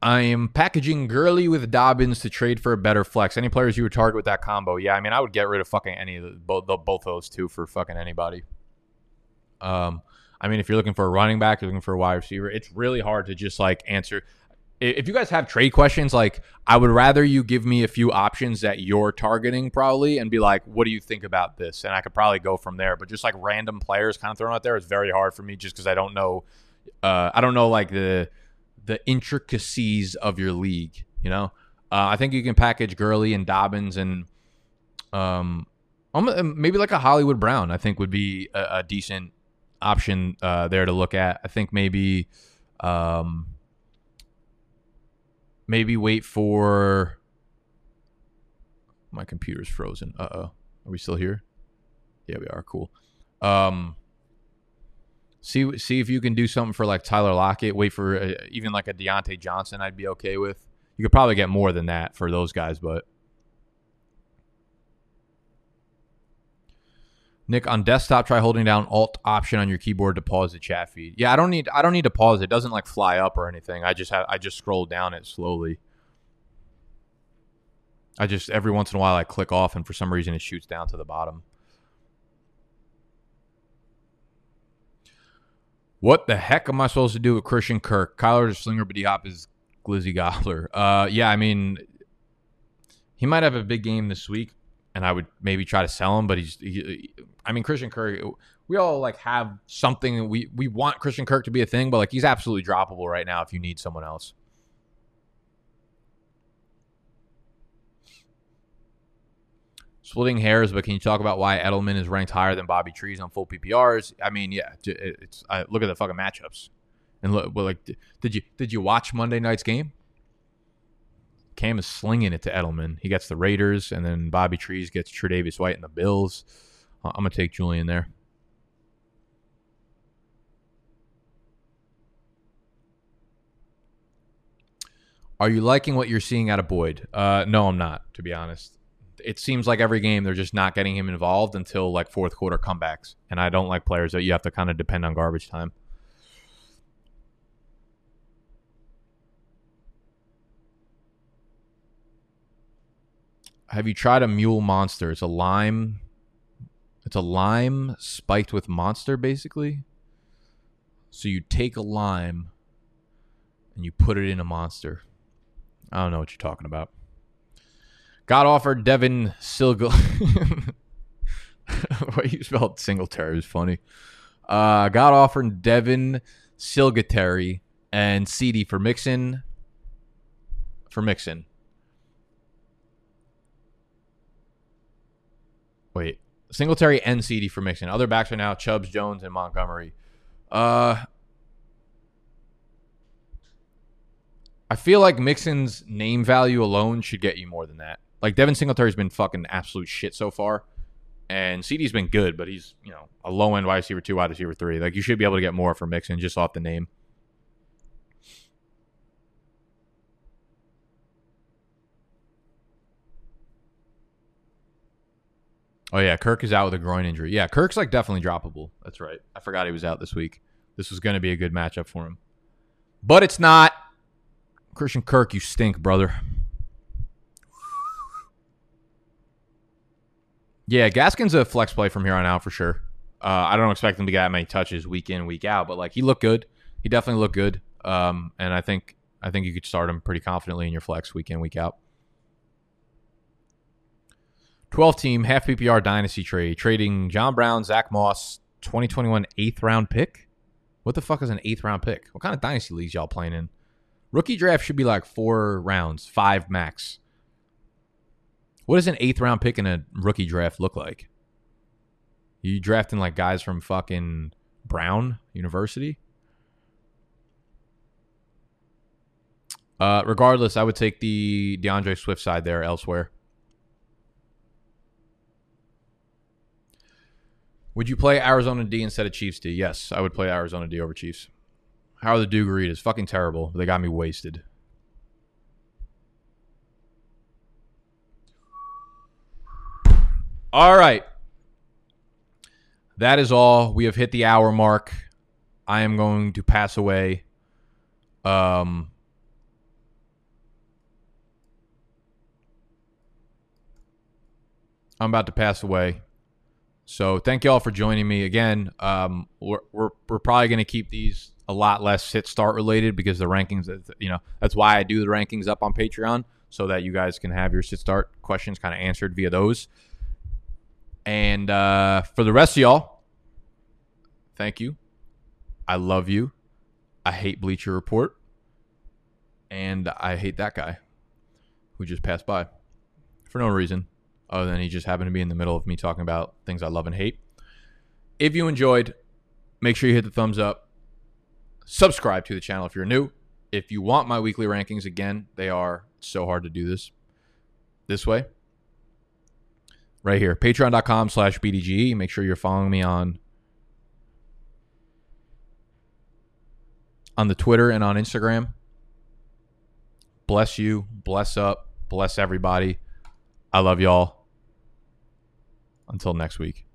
I am packaging Gurley with Dobbins to trade for a better flex. Any players you would target with that combo? Yeah, I mean, I would get rid of fucking any of the, both the, both those two for fucking anybody. Um, I mean, if you're looking for a running back, you're looking for a wide receiver. It's really hard to just like answer. If you guys have trade questions, like I would rather you give me a few options that you're targeting probably, and be like, "What do you think about this?" And I could probably go from there. But just like random players kind of thrown out there is very hard for me, just because I don't know uh, I don't know like the the intricacies of your league. You know, uh, I think you can package Gurley and Dobbins and um, maybe like a Hollywood Brown. I think would be a, a decent option uh, there to look at. I think maybe um, maybe wait for my computer's frozen. Uh oh, are we still here? Yeah, we are. Cool. Um, See see if you can do something for like Tyler Lockett. Wait for uh, even like a Diontae Johnson. I'd be okay with. You could probably get more than that for those guys, but Nick on desktop, try holding down Alt Option on your keyboard to pause the chat feed. Yeah, I don't need I don't need to pause it. It doesn't like fly up or anything. I just have I just scroll down it slowly. I just every once in a while I click off and for some reason it shoots down to the bottom. What the heck am I supposed to do with Christian Kirk? Kyler slinger, but Hop is glizzy gobbler. Uh, yeah, I mean, he might have a big game this week, and I would maybe try to sell him. But he's, he, I mean, Christian Kirk. We all like have something. We we want Christian Kirk to be a thing, but like he's absolutely droppable right now if you need someone else. Splitting hairs, but can you talk about why Edelman is ranked higher than Bobby Trees on full PPRs? I mean, yeah, it's look at the fucking matchups, and look, well, like, did you did you watch Monday night's game? Cam is slinging it to Edelman. He gets the Raiders, and then Bobby Trees gets Tre'Davious White and the Bills. I'm gonna take Julian there. Are you liking what you're seeing out of Boyd? Uh, no, I'm not. To be honest, it seems like every game they're just not getting him involved until like fourth quarter comebacks, and I don't like players that you have to kind of depend on garbage time. Have you tried a mule monster? It's a lime it's a lime spiked with monster, basically. So you take a lime and you put it in a monster. I don't know what you're talking about. Got offered Devin Silgal. what you spelled Singletary is funny. Uh, got offered Devin Silgatary and CD for Mixon. For Mixon. Wait. Singletary and CD for Mixon. Other backs are now Chubbs, Jones, and Montgomery. Uh, I feel like Mixon's name value alone should get you more than that. Like Devin Singletary's been fucking absolute shit so far, and CD's been good, but he's you know a low end wide receiver two, wide receiver three. Like you should be able to get more for Mixon just off the name. Oh yeah, Kirk is out with a groin injury. Yeah, Kirk's like definitely droppable. That's right. I forgot he was out this week. This was going to be a good matchup for him, but it's not. Christian Kirk, you stink, brother. Yeah, Gaskin's a flex play from here on out for sure. Uh, I don't expect him to get that many touches week in, week out, but like he looked good. He definitely looked good. Um, and I think I think you could start him pretty confidently in your flex week in, week out. 12 team half PPR dynasty trade, trading John Brown, Zach Moss, 2021 eighth round pick. What the fuck is an eighth round pick? What kind of dynasty leagues y'all playing in? Rookie draft should be like four rounds, five max. What does an eighth round pick in a rookie draft look like? You drafting like guys from fucking Brown University? Uh, regardless, I would take the DeAndre Swift side there elsewhere. Would you play Arizona D instead of Chiefs D? Yes, I would play Arizona D over Chiefs. How are the Dugaretas? Fucking terrible. They got me wasted. All right. That is all. We have hit the hour mark. I am going to pass away. Um, I'm about to pass away. So thank you all for joining me again. Um, we're, we're, we're probably going to keep these a lot less sit start related because the rankings, you know, that's why I do the rankings up on Patreon so that you guys can have your sit start questions kind of answered via those. And uh, for the rest of y'all, thank you. I love you. I hate Bleacher Report. And I hate that guy who just passed by for no reason other than he just happened to be in the middle of me talking about things I love and hate. If you enjoyed, make sure you hit the thumbs up. Subscribe to the channel if you're new. If you want my weekly rankings, again, they are so hard to do this this way right here. Patreon.com slash BDGE. make sure you're following me on on the twitter and on instagram. Bless you. Bless up. Bless everybody. I love y'all. Until next week.